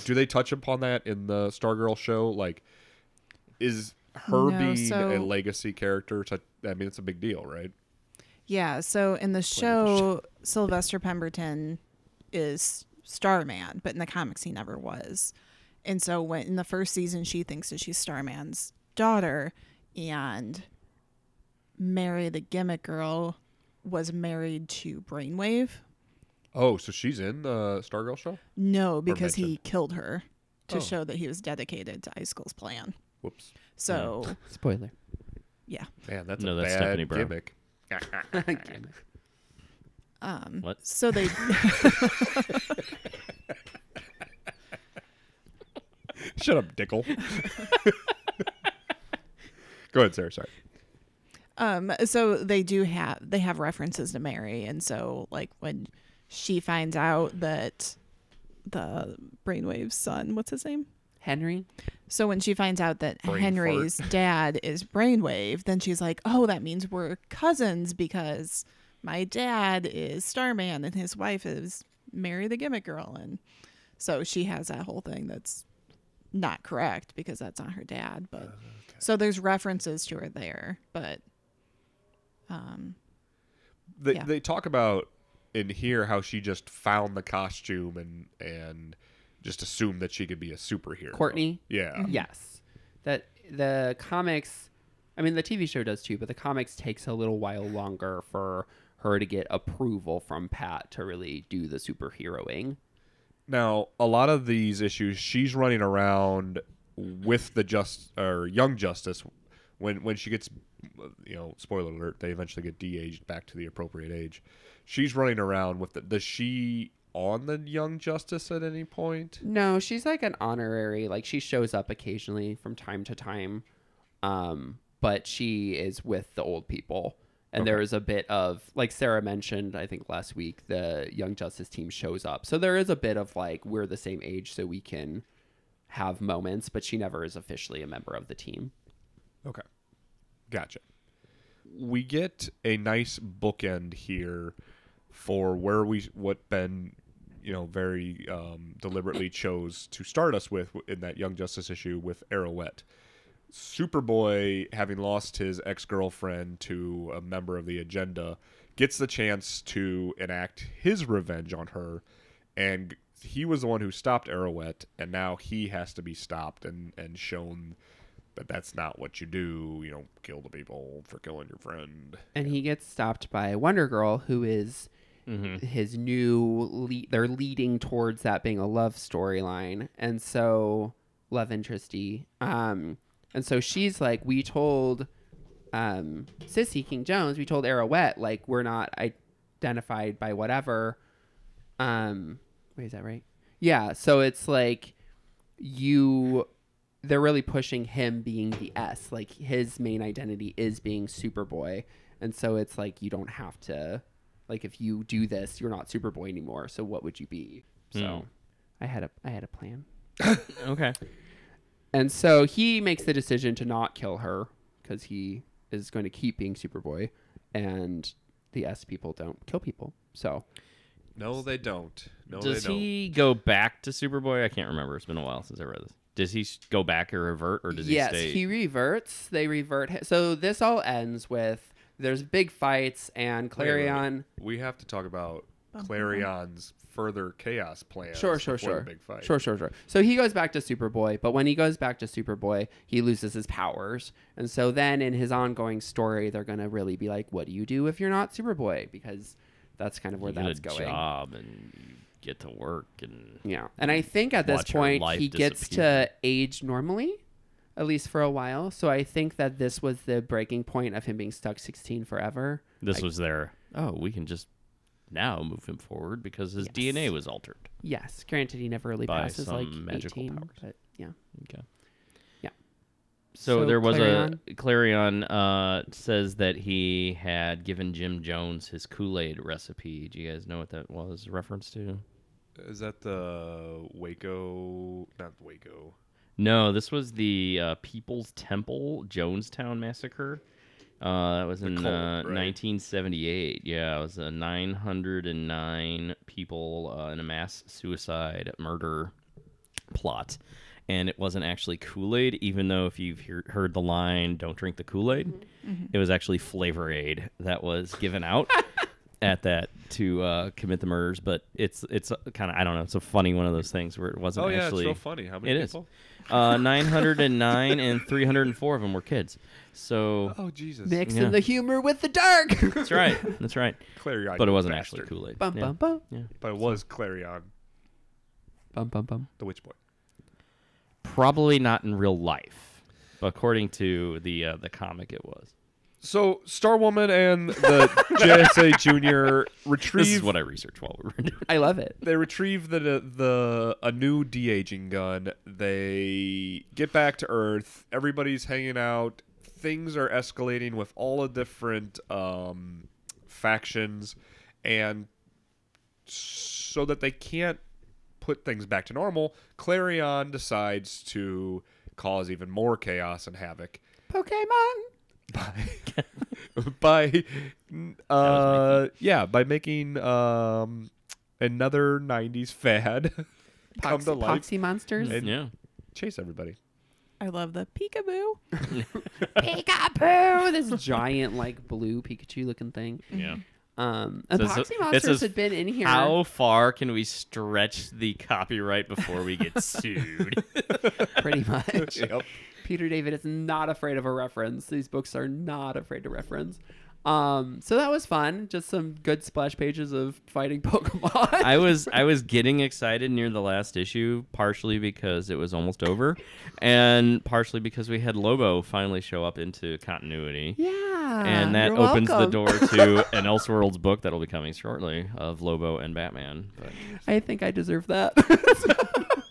do they touch upon that in the Stargirl show? Like, is her No, being a legacy character? Such, I mean, it's a big deal, right? Yeah. So in the show, Sylvester Pemberton is Starman, but in the comics he never was. And so when in the first season she thinks that she's Starman's daughter, and Mary the gimmick girl was married to Brainwave. Oh, so she's in the Stargirl show? No, because he killed her to Oh. show that he was dedicated to Icicle's plan. Whoops. So spoiler. yeah. Man, that's No, a that's bad Stephanie Brown. gimmick. Um What? so they Shut up, Dickle. Go ahead, Sarah. Sorry. Um, so they do have they have references to Mary, and so like when she finds out that the Brainwave's son, what's his name? Henry. So when she finds out that Brain Henry's dad is Brainwave, then she's like, "Oh, that means we're cousins because my dad is Starman and his wife is Mary the Gimmick Girl." And so she has that whole thing that's not correct because that's not her dad, but so there's references to her there, but um They Yeah. they talk about in here how she just found the costume and and just assumed that she could be a superhero. Courtney? Yeah. Yes. That the comics I mean the TV show does too, but the comics takes a little while longer for her to get approval from Pat to really do the superheroing. Now, a lot of these issues, she's running around with the just or young justice when when she gets, you know, spoiler alert, they eventually get de-aged back to the appropriate age. She's running around with the. Does she on the young justice at any point? No, she's like an honorary. Like she shows up occasionally from time to time, um, but she is with the old people. And there is a bit of like Sarah mentioned, I think last week, the Young Justice team shows up. So there is a bit of like we're the same age, so we can have moments. But she never is officially a member of the team. Okay. Gotcha. We get a nice bookend here for where we what Ben, you know, very um, deliberately chose to start us with in that Young Justice issue with Arrowette. Superboy, having lost his ex girlfriend to a member of the agenda, gets the chance to enact his revenge on her, and he was the one who stopped Arrowette, and now he has to be stopped and and shown that that's not what you do. You don't kill the people for killing your friend. and he gets stopped by Wonder Girl, who is his new. Le- they're leading towards that being a love storyline, and so love interesty. Um, and so she's like, we told, um, Cissie King Jones, we told Arrowette, like we're not identified by whatever. Um, wait, is that right? Yeah. So it's like you they're really pushing him being the S. Like his main identity is being Superboy. And so it's like you don't have to like if you do this, you're not Superboy anymore. So what would you be? So I had a I had a plan. Okay. And so he makes the decision to not kill her because he is going to keep being Superboy and the S people don't kill people. So No, they don't. No, Does they don't. he go back to Superboy? I can't remember. It's been a while since I read this. Does he go back or revert, or does yes, he stay? Yes, he reverts. They revert. hi- So this all ends with there's big fights and Wait, wait, wait. Klarion. We have to talk about Klarion's further chaos plans. Sure, sure, sure. Big fight. Sure, sure, sure. So he goes back to Superboy, but when he goes back to Superboy, he loses his powers. And so then in his ongoing story, they're going to really be like, what do you do if you're not Superboy? Because that's kind of where you get that's a going. job and you get to work and Yeah. And I think at this point, life he gets to age normally, at least for a while. So I think that this was the breaking point of him being stuck 16 forever. this I- was their. Oh, we can just now move him forward because his Yes. DNA was altered. Yes. Granted, he never really By passes like some magical 18. powers. But yeah. Okay. Yeah. So, So there was Klarion? a Klarion uh, says that he had given Jim Jones his Kool Aid recipe. Do you guys know what that was a reference to? Is that the Waco? Not Waco. No, this was the uh, People's Temple Jonestown massacre. Uh, that was in cult, uh, right? 1978. Yeah, it was a 909 people uh, in a mass suicide murder plot. And it wasn't actually Kool Aid, even though if you've hear, heard the line, don't drink the Kool Aid, it was actually Flavor Aid that was given out at that to uh, commit the murders. But it's it's kind of, I don't know, it's a funny one of those things where it wasn't Oh yeah, actually. it's real funny. How many It is. people? Uh, 909 and 304 of them were kids. So Oh Jesus. Mixing Yeah. the humor with the dark. that's right. That's right. Klarion. But it wasn't bastard. actually Kool Aid. bum, yeah. bum, bum. Yeah. But it was Klarion, Bum, bum, bum. the Witch Boy. Probably not in real life, but according to the uh, the comic, it was. So Star Woman and the JSA Junior retrieve. This is what I researched while we were doing. I love it. they retrieve the the a new de aging gun. They get back to Earth. Everybody's hanging out. Things are escalating with all the different um, factions, and so that they can't put things back to normal, Klarion decides to cause even more chaos and havoc Pokemon. by by uh yeah by making um another 90s fad come Poxy, to life Poxy monsters. and Yeah. chase everybody I love the peekaboo. Peekaboo! This giant, like, blue Pikachu looking thing. Yeah. Um, and So it's Poxy it's monsters a- had been in here. How far can we stretch the copyright before we get sued? Pretty much. yep Peter David is not afraid of a reference. These books are not afraid to reference. Um, so that was fun. Just some good splash pages of fighting Pokemon. I was I was getting excited near the last issue, partially because it was almost over, and partially because we had Lobo finally show up into continuity. yeah. and that opens welcome. the door to an Elseworlds book that'll be coming shortly of Lobo and Batman. But I think I deserve that.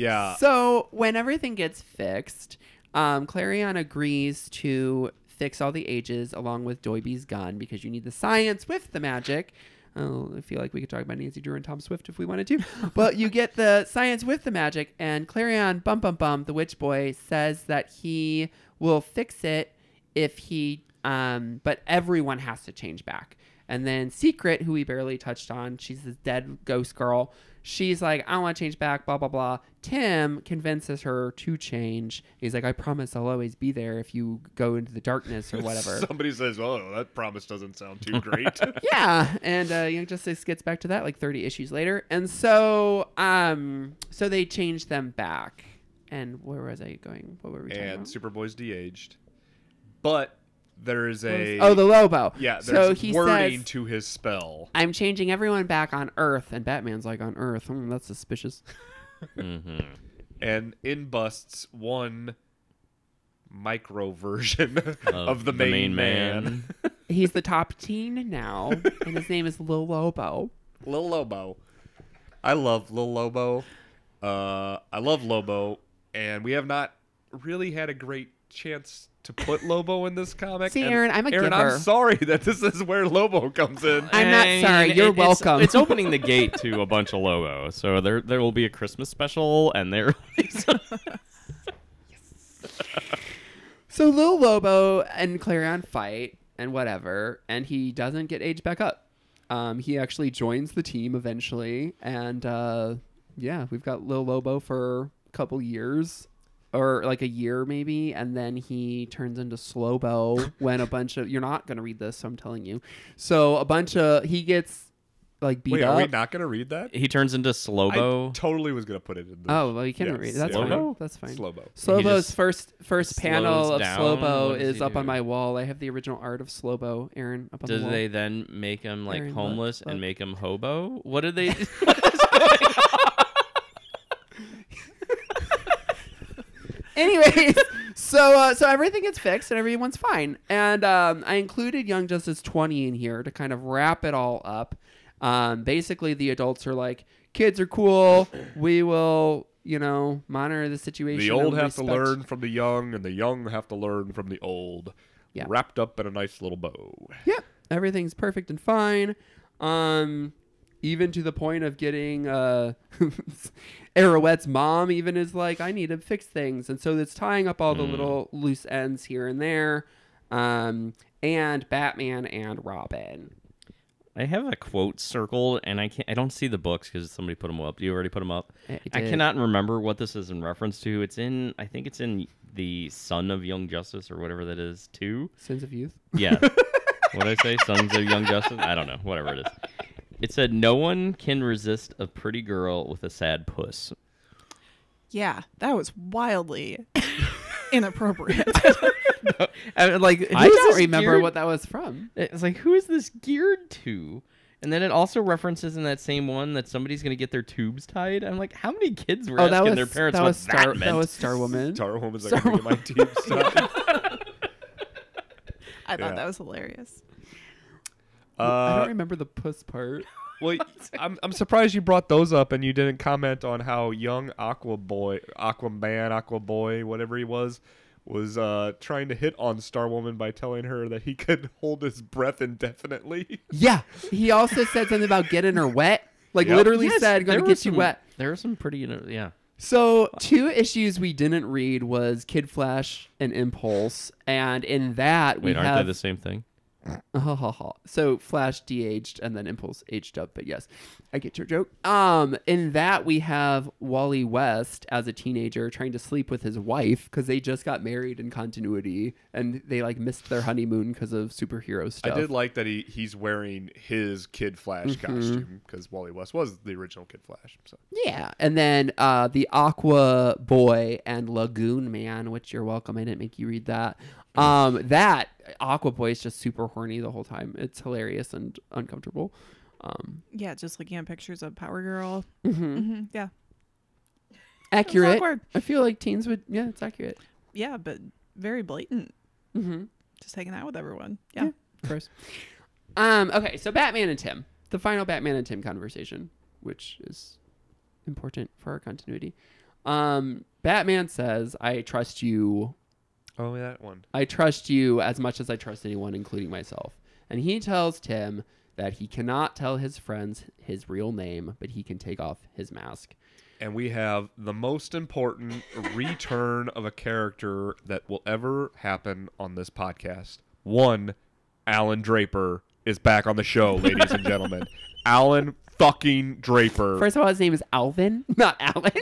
yeah so when everything gets fixed, um, Klarion agrees to fix all the ages along with Doiby's gun because you need the science with the magic. Oh, I feel like we could talk about Nancy Drew and Tom Swift if we wanted to. but you get the science with the magic, and Klarion, bum bum bum, the witch boy, says that he will fix it if he, um, but everyone has to change back. And then Secret, who we barely touched on, she's this dead ghost girl. She's like, I want to change back, blah, blah, blah. Tim convinces her to change. He's like, I promise I'll always be there if you go into the darkness or whatever. Somebody says, "Oh, that promise doesn't sound too great." yeah, and uh, Young Justice gets back to that like 30 issues later, and so um, so they change them back. And where was I going? What were we talking and about? Superboy's de-aged, but there is a oh, the Lobo. yeah. So There's he wording says, to his spell. "I'm changing everyone back on Earth," and Batman's like, "On Earth? Hmm, that's suspicious." Mm-hmm. and in busts one micro version of, the, main, man, He's the top teen now, and his name is Lil Lobo. Lil Lobo. I love Lil Lobo. Uh, I love Lobo, and we have not really had a great chance to put Lobo in this comic. See, and Aaron, I'm a Aaron, giver. I'm sorry that this is where Lobo comes in. I'm not sorry. You're it- it's- welcome. It's, opening the gate to a bunch of Lobo. So there there will be a Christmas special, and there. So Lil Lobo and Klarion fight and whatever, and he doesn't get aged back up. Um, he actually joins the team eventually, and uh, yeah, we've got Lil Lobo for a couple years, or like a year maybe, and then he turns into Slowbo when a bunch of you're not gonna read this, so I'm telling you. So a bunch of he gets like beat Wait, up. are we not going to read that? he turns into I Slobo. totally was going to put it in. The, Oh well, you can Yes, read. That's yeah. fine. Slobo? That's fine. Slobo. Slobo's just first first panel slows of down? Slobo does is he up on do? my wall. I have the original art of Slobo, Aaron, up on Do the wall. they then make him like Aaron, look, homeless look. and make him hobo? What do they? Anyways, so uh, so everything gets fixed and everyone's fine. And um, I included Young Justice 20 in here to kind of wrap it all up. Um, basically, the adults are like, kids are cool. We will, you know, monitor the situation. The old have to learn from the young, and the young have to learn from the old. Yeah. Wrapped up in a nice little bow. Yep, everything's perfect and fine. Um, even to the point of getting uh, Arrowette's mom even is like, I need to fix things, and so it's tying up all the little loose ends here and there. Um, and Batman and Robin. I have a quote circled, and I can't. I don't see the books because somebody put them up. You already put them up. I I cannot remember what this is in reference to. It's in. I think it's in the Son of Young Justice or whatever that is. Too. Sons of Youth. Yeah. what did I say? Sons of Young Justice? I don't know. Whatever it is. It said, No one can resist a pretty girl with a sad puss. Yeah, that was wildly inappropriate. I mean, like, I don't remember geared- what that was from. It's like, who is this geared to? And then it also references in that same one that somebody's going to get their tubes tied. I'm like, how many kids were Oh, asking was their parents that what was Star. that meant? That was Star Woman. Star Woman's Star like, "I'm gonna get my team stuff. I thought Yeah. that was hilarious. I Uh, don't remember the puss part. well, I'm I'm surprised you brought those up and you didn't comment on how young Aqua Boy, Aquaman, Aqua Boy, whatever he was, was uh, trying to hit on Star Woman by telling her that he could hold his breath indefinitely. Yeah, he also said something about getting her wet. Like Yep. literally Yes, said, "Gonna get was you wet." There are some pretty, yeah. So two issues we didn't read was Kid Flash and Impulse, and in that we Wait, aren't have they the same thing? so Flash de-aged and then Impulse aged up. But yes, I get your joke. Um, in that we have Wally West as a teenager trying to sleep with his wife because they just got married in continuity and they like missed their honeymoon because of superhero stuff. I did like that he he's wearing his Kid Flash Mm-hmm. costume because Wally West was the original Kid Flash. So Yeah, and then uh, the Aqua Boy and Lagoon Man, which you're welcome. I didn't make you read that. Um, that Aqua Boy is just super horny the whole time. It's hilarious and uncomfortable. Um, Yeah, just looking at pictures of Power Girl. mhm. hmm Yeah, Accurate. I feel like teens would. Yeah, it's accurate. yeah, but very blatant. Mm-hmm. Just hanging out with everyone. Yeah. Yeah. Of course. Um. Okay. So Batman and Tim, the final Batman and Tim conversation, which is important for our continuity. Um. Batman says, "I trust you oh, that one. I trust you as much as I trust anyone, including myself. And he tells Tim that he cannot tell his friends his real name, but he can take off his mask. And we have the most important return of a character that will ever happen on this podcast. One, Alan Draper is back on the show, ladies and gentlemen. Alan fucking Draper. First of all, his name is Alvin, not Alan.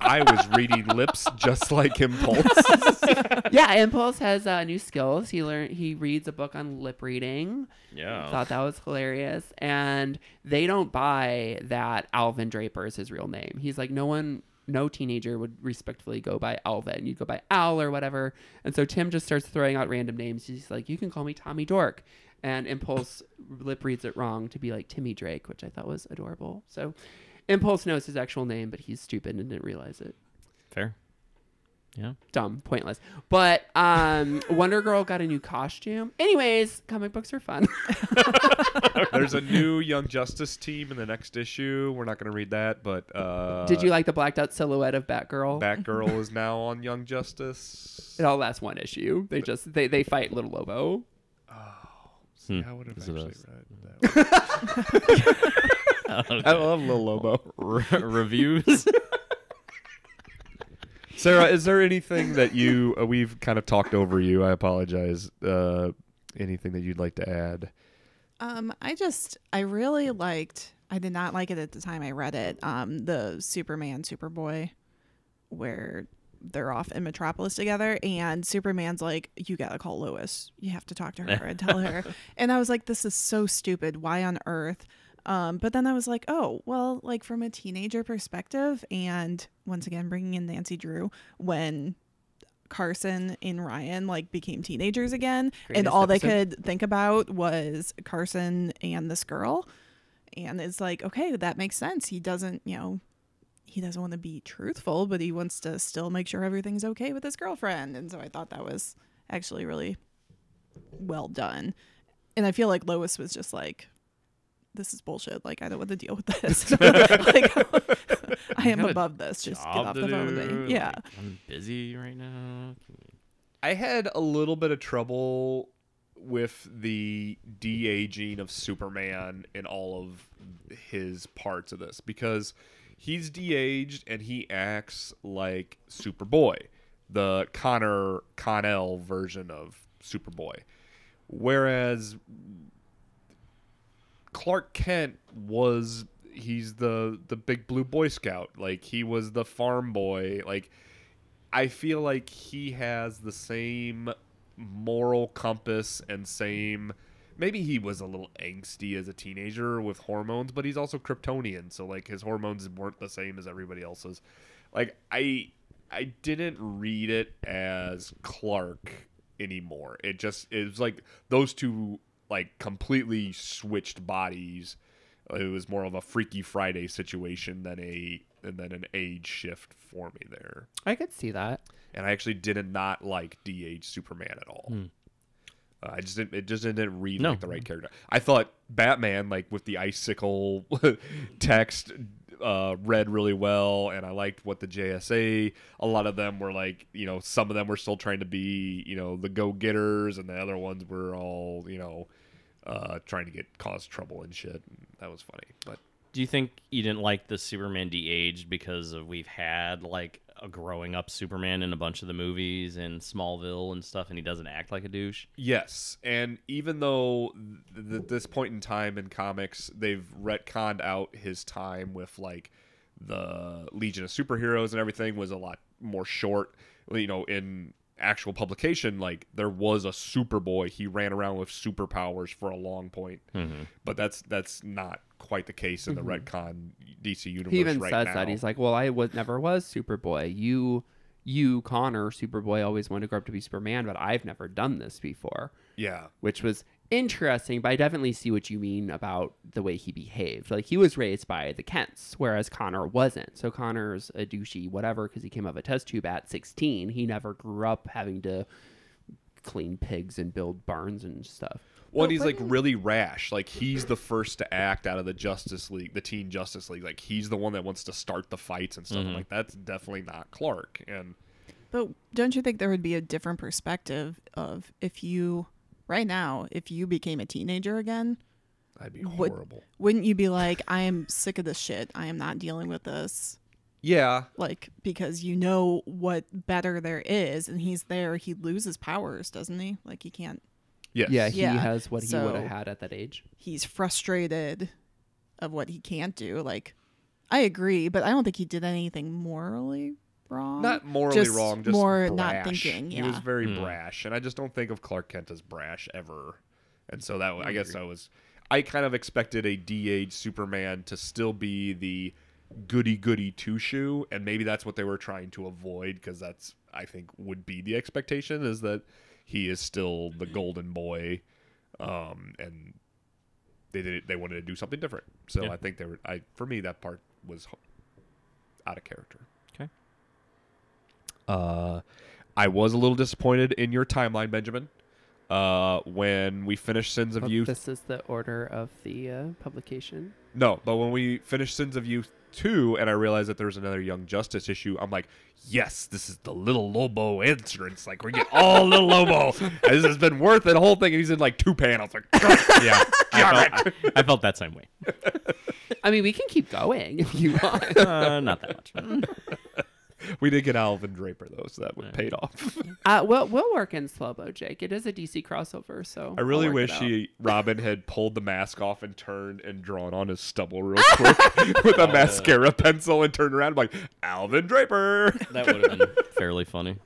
I was reading lips just like Impulse. yeah, Impulse has uh, new skills. He learned he reads a book on lip reading. Yeah. Thought that was hilarious. And they don't buy that Alvin Draper is his real name. He's like, no one, no teenager would respectfully go by Alvin. You'd go by Al or whatever. And so Tim just starts throwing out random names. He's like, you can call me Tommy Dork. And Impulse lip reads it wrong to be like Timmy Drake, which I thought was adorable. So Impulse knows his actual name, but he's stupid and didn't realize it Fair. Yeah. dumb, pointless. But um, Wonder Girl got a new costume. Anyways, comic books are fun. There's a new Young Justice team in the next issue. We're not going to read that, but uh, Did you like the blacked out silhouette of Batgirl? Batgirl is now on Young Justice. it all lasts one issue. They just they they fight Little Lobo. Oh, see, I would have actually read that. I love Lil Lobo. Re- reviews. Sarah, is there anything that you uh, we've kind of talked over you? I apologize. Uh, anything that you'd like to add? Um, I just I really liked. I did not like it at the time I read it. Um, the Superman Superboy, where they're off in Metropolis together, and Superman's like, "You gotta call Lois. You have to talk to her and tell her." and I was like, "This is so stupid. Why on earth?" Um, but then I was like, "Oh, well, like from a teenager perspective, and once again bringing in Nancy Drew when." Carson and Ryan like became teenagers again, and Greatest all they could think about was Carson and this girl. And it's like, okay, that makes sense. He doesn't, you know, he doesn't want to be truthful, but he wants to still make sure everything's okay with his girlfriend. And so I thought that was actually really well done. And I feel like Lois was just like, this is bullshit. Like, I don't want to deal with this. like, I am got above this. Just get off the phone with me. Yeah. like, I'm busy right now. I had a little bit of trouble with the de aging of Superman in all of his parts of this because he's de aged and he acts like Superboy, the Conner Kon-El version of Superboy. Whereas Clark Kent was he's the the big blue boy scout like he was the farm boy like I feel like he has the same moral compass and same. Maybe he was a little angsty as a teenager with hormones, but he's also Kryptonian, so like his hormones weren't the same as everybody else's. Like I, I didn't read it as Clark anymore. It just it was like those two like completely switched bodies. It was more of a Freaky Friday situation than a and then an age shift for me there I could see that. and I actually did not like DH Superman at all. Uh, I just didn't. It just didn't read No. like the right character. I thought Batman, like with the icicle text, uh, read really well, and I liked what the JSA. A lot of them were like, you know, some of them were still trying to be, you know, the go getters, and the other ones were all, you know, uh, trying to get cause trouble and shit. That was funny, but Do you think you didn't like the Superman de-aged because of we've had like a growing up Superman in a bunch of the movies and Smallville and stuff, and he doesn't act like a douche? Yes, and even though th- th- this point in time in comics, they've retconned out his time with like the Legion of Superheroes and everything was a lot more short. You know, in actual publication, like there was a Superboy. He ran around with superpowers for a long point, mm-hmm. but that's that's not quite the case in the mm-hmm. retcon DC universe He even right says now. that he's like, "Well, I was never was Superboy. You, you, Conner, Superboy, always wanted to grow up to be Superman, but I've never done this before." yeah, which was interesting, but I definitely see what you mean about the way he behaved. Like he was raised by the Kents, whereas Conner wasn't. So Conner's a douchey, whatever, because he came out of a test tube at 16. He never grew up having to clean pigs and build barns and stuff. Well, and he's like really rash. Like he's the first to act out of the Justice League, the Teen Justice League. Like he's the one that wants to start the fights and stuff. I'm mm-hmm. like that's definitely not Clark. And But don't you think there would be a different perspective of if you, right now, if you became a teenager again, that'd be Would- horrible. wouldn't you be like, I am sick of this shit. I am not dealing with this. Yeah, Like, because you know what better there is, and he's there, he loses powers, doesn't he? Like, he can't. Yes. Yeah, he Yeah, has what he would have had at that age. He's frustrated of what he can't do. Like, I agree, but I don't think he did anything morally wrong. Not morally Just wrong, just more brash. not thinking. He was very Hmm. brash, and I just don't think of Clark Kent as brash ever. And so that I guess I was, I kind of expected a de-aged Superman to still be the goody goody two shoe, and maybe that's what they were trying to avoid because that's I think would be the expectation is that he is still the golden boy, um, and they did they wanted to do something different. So Yeah. I think they were I for me that part was out of character. Okay. Uh, I was a little disappointed in your timeline, Benjamin. Uh, when we finished Sins of But Youth, This is the order of the uh, publication. no, but when we finished Sins of Youth two, and I realized that there was another Young Justice issue, I'm like, yes, this is the Little Lobo entrance. Like we get all Little Lobo. And this has been worth it. The whole thing, and he's in like two panels. Like, Yeah, I felt, I, I felt that same way. I mean, we can keep going if you want. Uh, not that much. we did get Alvin Draper though, so that would paid off. uh, we'll we'll work in Slobo, Jake. It is a DC crossover, so I really wish he Robin had pulled the mask off and turned and drawn on his stubble real quick with a mascara pencil and turned around I'm like Alvin Draper. That would have been fairly funny.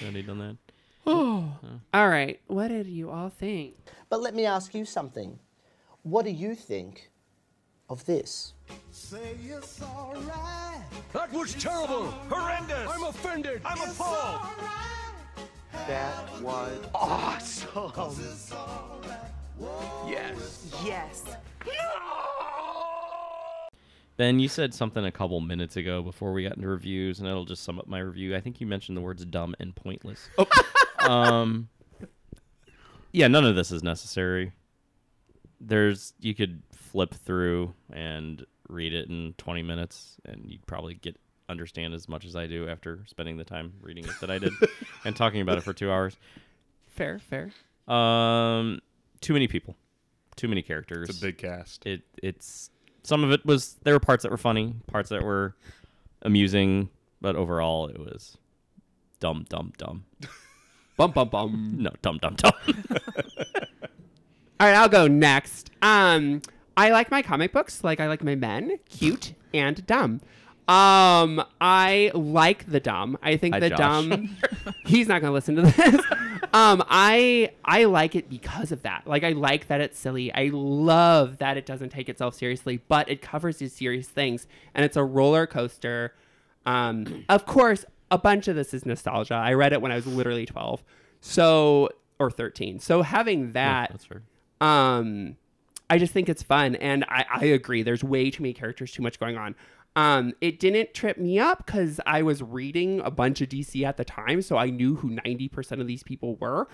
Had he done that? All right, what did you all think? But let me ask you something. What do you think of this? Say it's alright. That was terrible. Horrendous. I'm offended. I'm appalled. That was awesome. Yes. Yes. Ben, you said something a couple minutes ago before we got into reviews, and it'll just sum up my review. I think you mentioned the words dumb and pointless. um, yeah, none of this is necessary. There's you could flip through and read it in 20 minutes, and you'd probably get understand as much as I do after spending the time reading it that I did and talking about it for two hours. Fair, fair. Um, too many people, too many characters. It's a big cast. it it's some of it was there were parts that were funny, parts that were amusing, but overall it was dumb, dumb, dumb. Bum bum bum. No, dumb, dumb, dumb. All right, I'll go next. Um, I like my comic books like I like my men, cute and dumb. Um, I like the dumb. I think Hi, the Josh. dumb. he's not gonna listen to this. um, I I like it because of that. Like I like that it's silly. I love that it doesn't take itself seriously, but it covers these serious things, and it's a roller coaster. Um, of course, a bunch of this is nostalgia. I read it when I was literally twelve, so or thirteen. So having that That's fair. um i just think it's fun and i, I agree there's way too many characters too much going on. Um it didn't trip me up because i was reading a bunch of dc at the time so i knew who 90% of these people were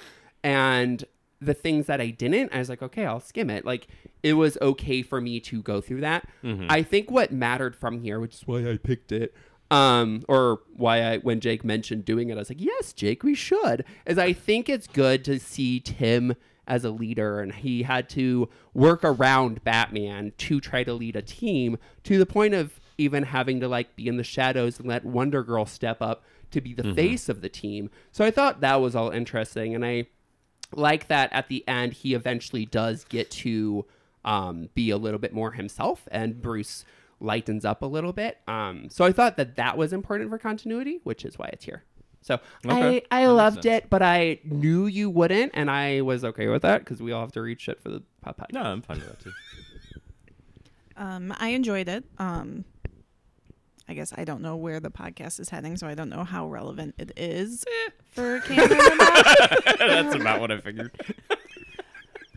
and the things that i didn't i was like okay i'll skim it. Like it was okay for me to go through that. I think what mattered from here which is why i picked it um or why i when jake mentioned doing it i was like yes jake we should. Is i think it's good to see tim as a leader and he had to work around batman to try to lead a team to the point of even having to like be in the shadows and let wonder girl step up to be the face of the team. So i thought that was all interesting and i like that at the end he eventually does get to um, be a little bit more himself and bruce lightens up a little bit. Um, so i thought that that was important for continuity which is why it's here so Okay. i i That loved sense. it but i knew you wouldn't and i was okay with that because we all have to read shit for the podcast No, I'm fine with that too. Um, I enjoyed it. Um, I guess I don't know where the podcast is heading, so I don't know how relevant it is for canon or not. That's about what I figured.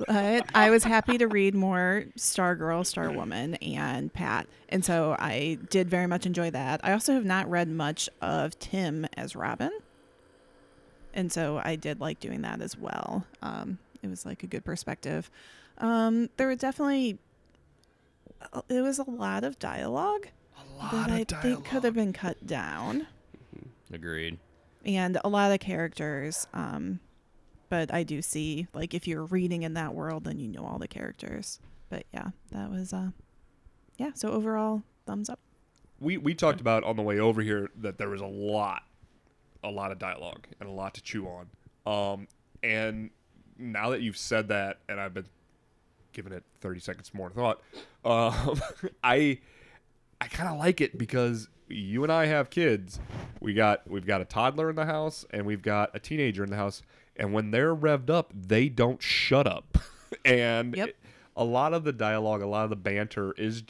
But I was happy to read more Stargirl, Star Woman, and Pat, and so I did very much enjoy that. I also have not read much of Tim as Robin, and so I did like doing that as well. Um, it was like a good perspective. Um, there were definitely it was a lot of dialogue that I think could have been cut down Agreed. and a lot of characters. Um, but I do see like if you're reading in that world, then you know all the characters. But yeah, that was uh, yeah. So overall, thumbs up. we we talked about on the way over here that there was a lot, a lot of dialogue and a lot to chew on. Um, and now that you've said that, and I've been giving it 30 seconds more thought, um, I I kind of like it because you and I have kids. We got we've got a toddler in the house and we've got a teenager in the house, and when they're revved up, they don't shut up. and Yep. a lot of the dialogue, a lot of the banter is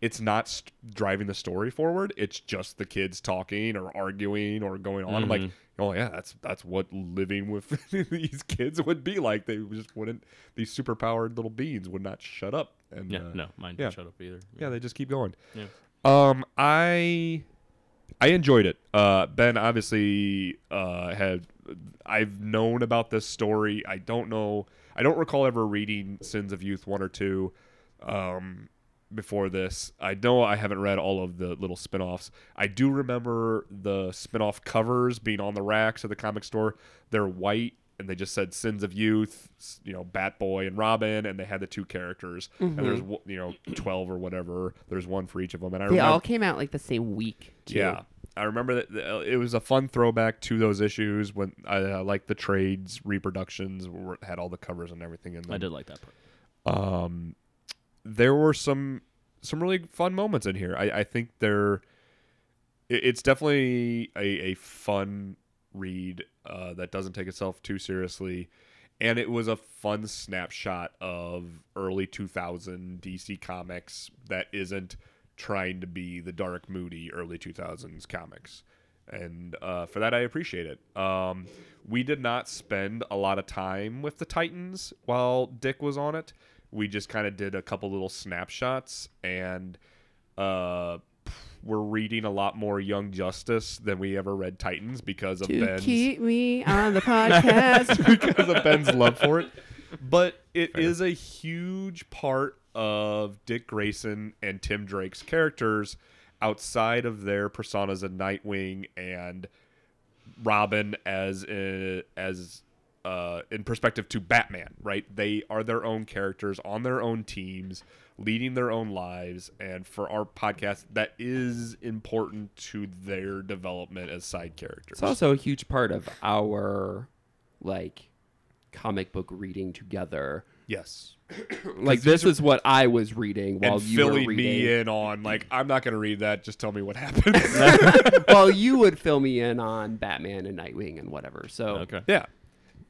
it's not st- driving the story forward. It's just the kids talking or arguing or going on. I'm like, Mhm. oh yeah, that's that's what living with these kids would be like. They just wouldn't. These superpowered little beings would not shut up. And Yeah, uh, no, mine yeah. don't shut up either. Yeah, they just keep going. Yeah. Um, I I enjoyed it. Uh, Ben obviously uh, had I've known about this story. I don't know. I don't recall ever reading Sins of Youth one or two. Um, before this, I know I haven't read all of the little spin-offs. I do remember the spin-off covers being on the racks at the comic store. They're white and they just said Sins of Youth, you know, Batboy and Robin, and they had the two characters. And there's you know twelve or whatever. There's one for each of them. And I They remember, all came out like the same week. Too. yeah, I remember that uh, it was a fun throwback to those issues when I uh, like the trades reproductions were, had all the covers and everything in them. I did like that part. Um, there were some some really fun moments in here. I, I think they're it- it's definitely a, a fun read uh, that doesn't take itself too seriously. And it was a fun snapshot of early 2000 DC comics that isn't trying to be the dark, moody early 2000s comics. And uh, for that, I appreciate it. Um, we did not spend a lot of time with the Titans while Dick was on it. We just kind of did a couple little snapshots, and uh, we're reading a lot more Young Justice than we ever read Titans because of To Ben's keep me on the podcast. because of Ben's love for it. But it is a huge part of Dick Grayson and Tim Drake's characters outside of their personas of Nightwing and Robin as uh, as uh, in perspective to Batman, right? They are their own characters on their own teams, leading their own lives, and for our podcast, that is important to their development as side characters. It's also a huge part of our like comic book reading together. yes, Like this is what I was reading while and you were filling reading. me in on like I'm not going to read that. Just tell me what happens. well, you would fill me in on Batman and Nightwing and whatever. So Okay. yeah,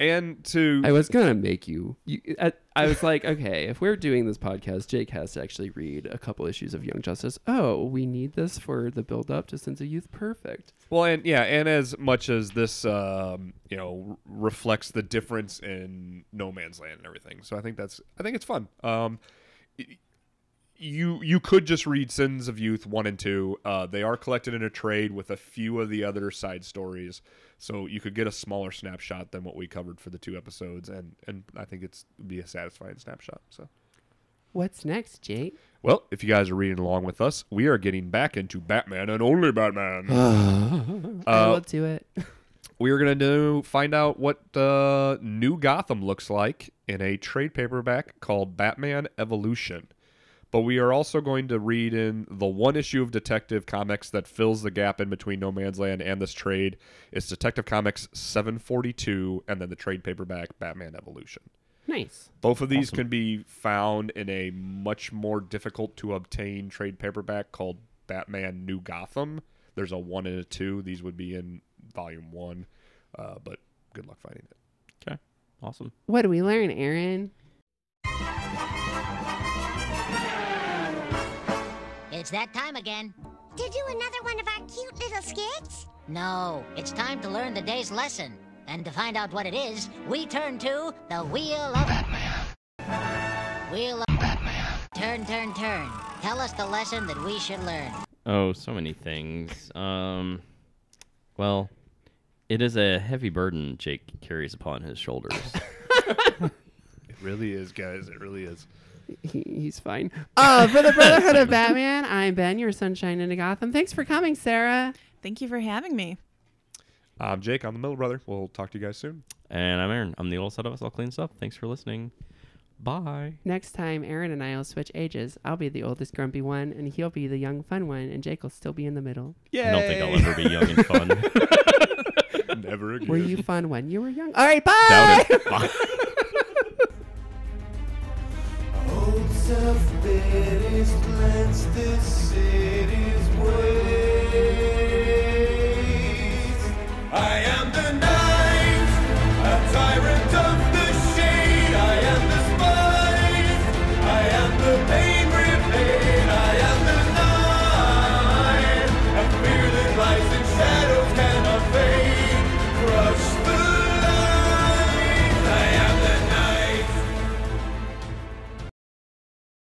and to I was gonna make you. you I, I was like, okay, if we're doing this podcast, Jake has to actually read a couple issues of Young Justice. Oh, we need this for the build up to Sins of Youth. Perfect. Well, and yeah, and as much as this, um, you know, r- reflects the difference in No Man's Land and everything, so I think that's, I think it's fun. Um, you you could just read Sins of Youth one and two. Uh, they are collected in a trade with a few of the other side stories, so you could get a smaller snapshot than what we covered for the two episodes, and and I think it's be a satisfying snapshot. So. What's next, Jake? Well, if you guys are reading along with us, we are getting back into Batman and only Batman. I Uh, will do it. we are going to do find out what uh, new Gotham looks like in a trade paperback called Batman Evolution. But we are also going to read in the one issue of Detective Comics that fills the gap in between No Man's Land and this trade. It's Detective Comics 742 and then the trade paperback Batman Evolution. Nice. Both of these can be found in a much more difficult to obtain trade paperback called Batman New Gotham. There's a one and a two. These would be in volume one, uh, but good luck finding it. Okay. Awesome. What do we learn, Aaron? It's that time again. To do another one of our cute little skits? No, it's time to learn the day's lesson. And to find out what it is, we turn to the Wheel of Batman. Wheel of Batman. Turn, turn, turn. Tell us the lesson that we should learn. Oh, so many things. Um, well, it is a heavy burden Jake carries upon his shoulders. It really is, guys. It really is. He, he's fine. Uh, for the Brotherhood of Batman, I'm Ben, your sunshine into Gotham. Thanks for coming, Sarah. Thank you for having me. I'm Jake. I'm the middle brother. We'll talk to you guys soon. and I'm Aaron. I'm the old set of us I'll clean stuff. Thanks for listening. Bye. Next time, Aaron and I will switch ages. I'll be the oldest grumpy one, and he'll be the young fun one, and Jake will still be in the middle. Yeah. I don't think I'll ever be young and fun. Never again. Were you fun when you were young? All right, bye. Doubt it. Bye. Self-pity plants the city's way.